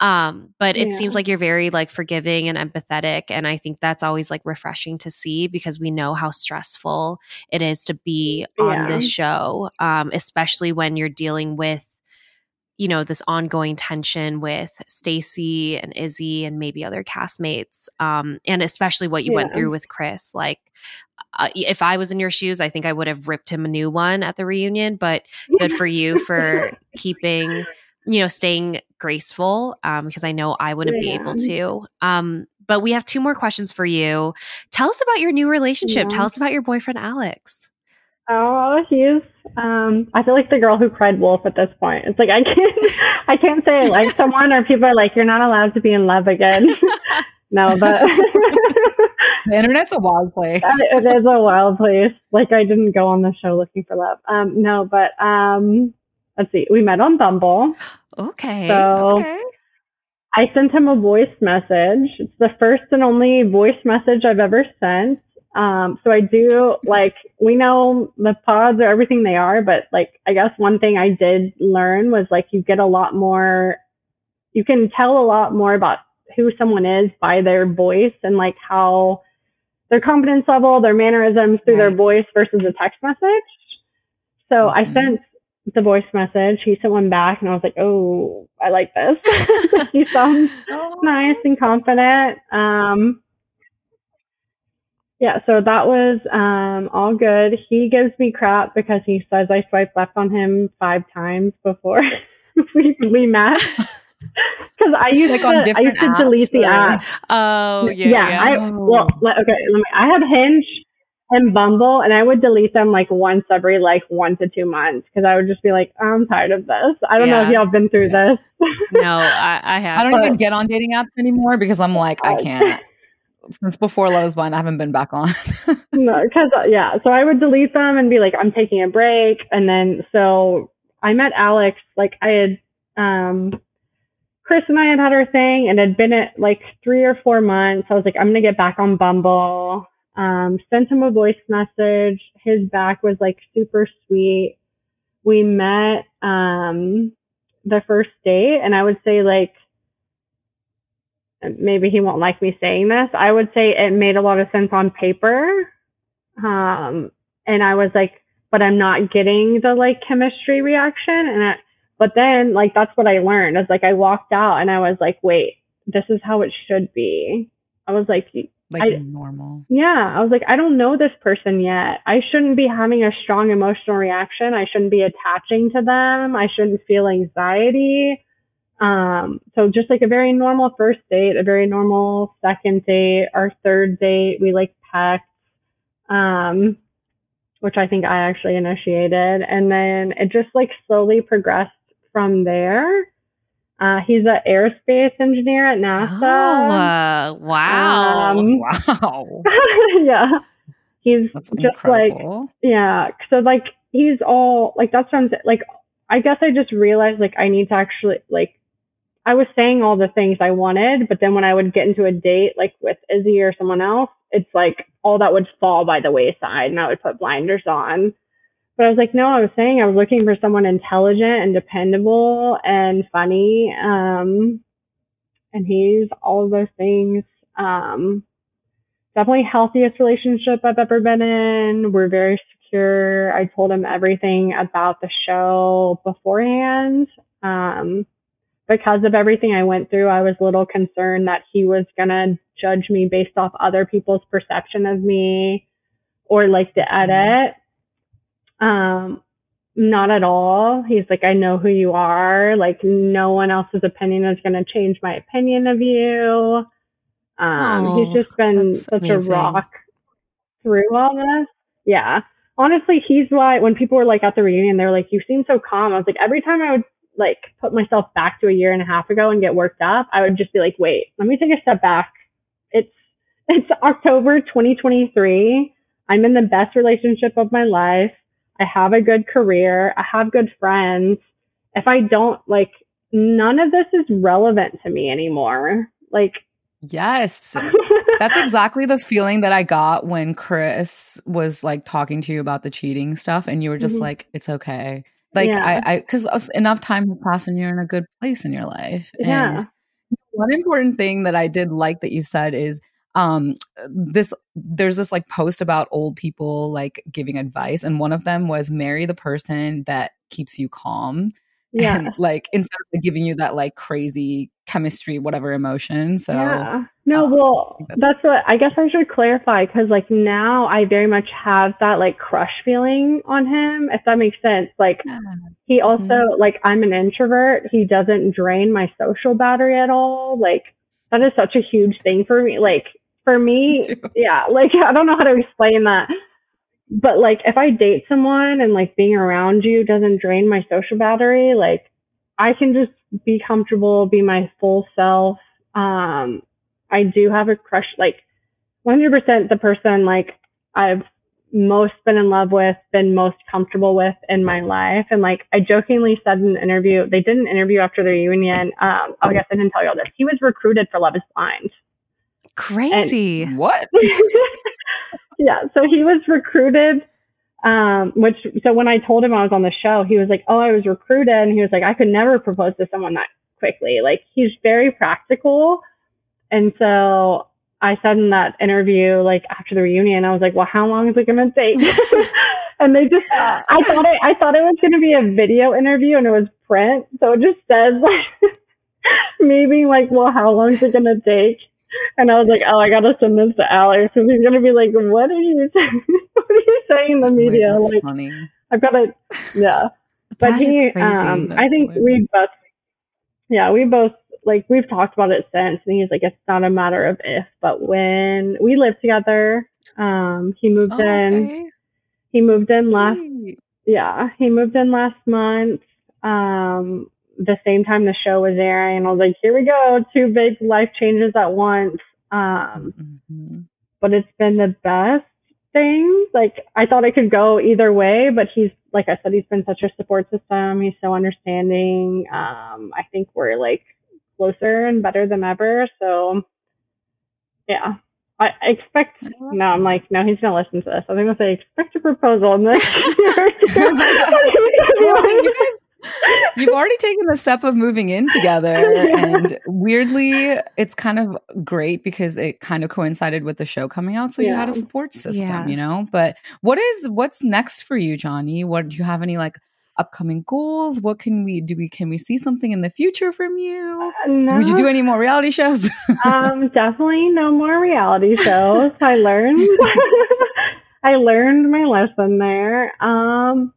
um but it Yeah. seems like you're very like forgiving and empathetic and i think that's always like refreshing to see because we know how stressful it is to be on Yeah. this show um especially when you're dealing with you know this ongoing tension with Stacy and Izzy and maybe other castmates um and especially what you went through with Chris like uh, if I was in your shoes I think I would have ripped him a new one at the reunion but good for you for keeping you know staying graceful um because I know I wouldn't be able to um but we have two more questions for you tell us about your new relationship Yeah. tell us about your boyfriend Alex Oh, he's. Um, I feel like the girl who cried wolf at this point. It's like I can't, I can't say I like someone, or people are like, "You're not allowed to be in love again." no, but the internet's a wild place. it is a wild place. Like I didn't go on the show looking for love. Um, no, but um, let's see. We met on Bumble. okay So- okay I sent him a voice message. It's the first and only voice message I've ever sent. Um, so I do like we know the pods are everything they are, but like I guess one thing I did learn was like you get a lot more you can tell a lot more about who someone is by their voice and like how their confidence level, their mannerisms through their voice versus a text message. So I Mhm. sent the voice message. He sent one back, and I was like, "Oh, I like this. he sounds nice and confident." Um, yeah, so that was um, all good. He gives me crap because he says I swiped left on him five times before we we met. Because I used Like to, on I used to delete the app. Oh, yeah. yeah, yeah. I Oh. well, okay. Let me, I have Hinge and Bumble, and I would delete them like once every like one to two months because I would just be like, I'm tired of this. I don't know if y'all have been through Yeah. this. no, I, I have. I don't But- even get on dating apps anymore because I'm like, I Uh, can't. Since before Love is Blind, I haven't been back on. no, because yeah, so I would delete them and be like, I'm taking a break, and then so I met Alex. Like I had, um, Chris and I had had our thing, and had been at like three or four months. I was like, I'm gonna get back on Bumble. Um, sent him a voice message. His back was like super sweet. We met um the first date, and I would say like maybe he won't like me saying this. I would say it made a lot of sense on paper. Um, and I was like, but I'm not getting the like chemistry reaction. And I, but then like, that's what I learned. I was like, I walked out and I was like, wait, this is how it should be. I was like, like I- normal. yeah, I was like, I don't know this person yet. I shouldn't be having a strong emotional reaction. I shouldn't be attaching to them. I shouldn't feel anxiety. Um, so just like a very normal first date, a very normal second date, our third date, we like pecked, um, which I think I actually initiated. And then it just like slowly progressed from there. Uh, he's an aerospace engineer at Oh, NASA. uh, wow. Um, Wow. yeah. He's That's just like yeah, so like he's all like that's what I'm saying. Like I guess I just realized like I need to actually like I was saying all the things I wanted, but then when I would get into a date like with Izzy or someone else, it's like all that would fall by the wayside and I would put blinders on. But I was like, no, I was saying I was looking for someone intelligent and dependable and funny. Um and he's all of those things. Um definitely healthiest relationship I've ever been in. We're very secure. I told him everything about the show beforehand. Um, because of everything I went through, I was a little concerned that he was gonna judge me based off other people's perception of me or like the edit. Um, not at all. He's like, I know who you are. Like, no one else's opinion is going to change my opinion of you. Um, Oh, he's just been such amazing. a rock through all this. Yeah. Honestly, he's why when people were like at the reunion, they were like, you seem so calm. I was like, every time I would like put myself back to a year and a half ago and get worked up, I would just be like, wait, let me take a step back. It's, it's October 2023. I'm in the best relationship of my life. I have a good career. I have good friends. If I don't like, none of this is relevant to me anymore. Like, Yes. That's exactly the feeling that I got when Chris was like talking to you about the cheating stuff and you were just Mhm. like, it's okay. Like Yeah. I, I, cause enough time has passed and you're in a good place in your life. Yeah. And one important thing that I did like that you said is, um, this, there's this like post about old people like giving advice. And one of them was marry the person that keeps you calm. yeah. And like, instead of like, giving you that like crazy chemistry, whatever emotion. So, yeah. No, uh, well, think that's what I guess I should clarify because, like, now I very much have that like crush feeling on him, if that makes sense. Like, Yeah. he also Mhm. like I'm an introvert. He doesn't drain my social battery at all. Like, that is such a huge thing for me. Like, for me, too. yeah. Like, I don't know how to explain that. But like, if I date someone and like being around you doesn't drain my social battery, like, I can just be comfortable, be my full self. Um, I do have a crush, like 100% the person like I've most been in love with, been most comfortable with in my life. And like I jokingly said in an interview, they did an interview after the reunion. Um, oh, I guess I didn't tell you all this. He was recruited for Love is Blind. Crazy. What? yeah, so he was recruited. Um, which so when I told him I was on the show, he was like, "Oh, I was recruited," and he was like, "I could never propose to someone that quickly." Like he's very practical, and so I said in that interview, like after the reunion, I was like, "Well, how long is it going to take?" and they just, I thought it, I thought it was going to be a video interview, and it was print, so it just says like me being like, "Well, how long is it going to take?" And I was like, "Oh, I got to send this to Alex, because he's going to be like, what are you saying? what are you saying in the Wait, media?" that's like, funny. I've got to, yeah. But he, crazy. um, I think we both, yeah, we both like we've talked about it since, and he's like, it's not a matter of if, but when we lived together. Um, he moved Oh, in. okay. He moved in last, yeah, he moved in last month. Um, the same time the show was airing, and I was like, here we go, two big life changes at once. Um, Mhm. but it's been the best thing. Like I thought it could go either way, but he's like I said, he's been such a support system. He's so understanding. Um, I think we're like closer and better than ever. So yeah. I I expect no, I'm like, no, he's gonna listen to this. I'm gonna say expect a proposal in this Well, you guys, you've already taken the step of moving in together, and weirdly, it's kind of great because it kind of coincided with the show coming out, so you had a support system, Yeah. you know. But what is what's next for you, Johnie? What do you have any like upcoming goals? What can we do? We can we see something in the future from you? no, Would you do any more reality shows? um, definitely no more reality shows. I learned I learned my lesson there. Um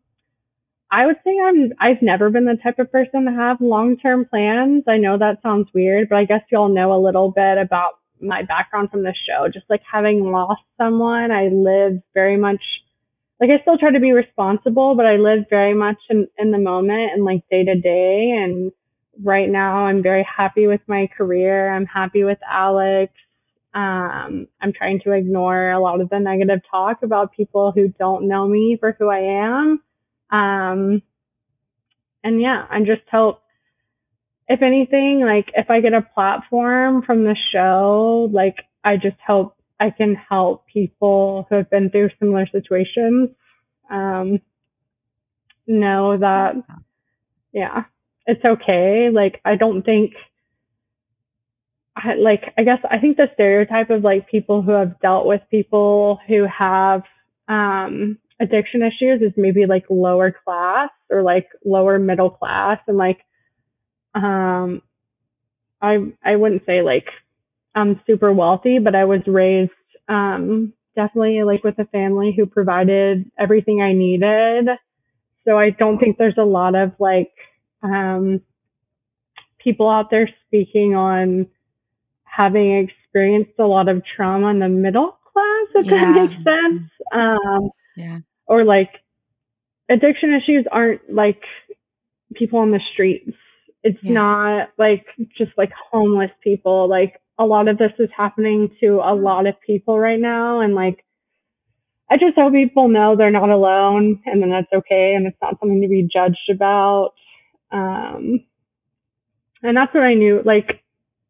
I would say I'm I've never been the type of person to have long term plans. I know that sounds weird, but I guess you all know a little bit about my background from the show. Just like having lost someone, I live very much like I still try to be responsible, but I live very much in, in the moment and like day to day and right now I'm very happy with my career. I'm happy with Alex. Um, I'm trying to ignore a lot of the negative talk about people who don't know me for who I am. Um, and yeah, I just hope, if anything, like if I get a platform from the show, like I just hope I can help people who have been through similar situations. Um, know that, yeah, it's okay. Like I don't think I, like I guess I think the stereotype of like people who have dealt with people who have um addiction issues is maybe like lower class or like lower middle class and like um I I wouldn't say like I'm super wealthy but I was raised um definitely like with a family who provided everything I needed so I don't think there's a lot of like um people out there speaking on having experienced a lot of trauma in the middle class, if Yeah. that makes sense. Um, yeah, or like addiction issues aren't like people on the streets. It's Yeah. not like just like homeless people. Like a lot of this is happening to a lot of people right now. And like, I just hope people know they're not alone and then that's okay. And it's not something to be judged about. Um, and that's what I knew. Like,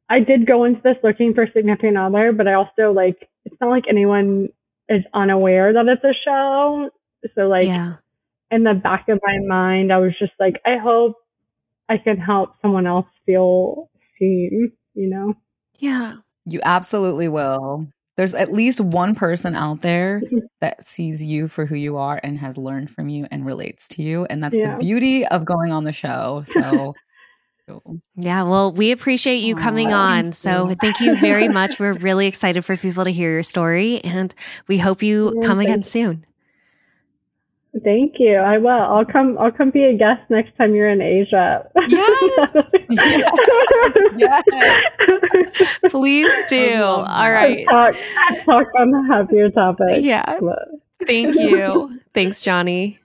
I did go into this looking for a significant other, but I also like, it's not like anyone is unaware that it's a show. So like, yeah. in the back of my mind, I was just like, I hope I can help someone else feel seen, you know? Yeah. you absolutely will. There's at least one person out there mm-hmm. that sees you for who you are and has learned from you and relates to you, and that's Yeah. the beauty of going on the show. So. Yeah, well, we appreciate you coming Aw, on. thank So thank you very much. We're really excited for people to hear your story and we hope you Yeah, come again you. soon. Thank you. I will. I'll come. I'll come be a guest next time you're in Asia. Yes. Yes. Please do. I love All that. right. talk, talk on happier topic. Yeah. Thank you. Thanks, Johnie.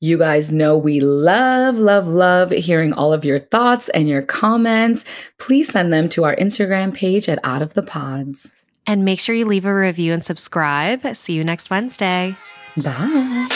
You guys know we love, love, love hearing all of your thoughts and your comments. Please send them to our Instagram page at Out of the Pods. And make sure you leave a review and subscribe. See you next Wednesday. Bye.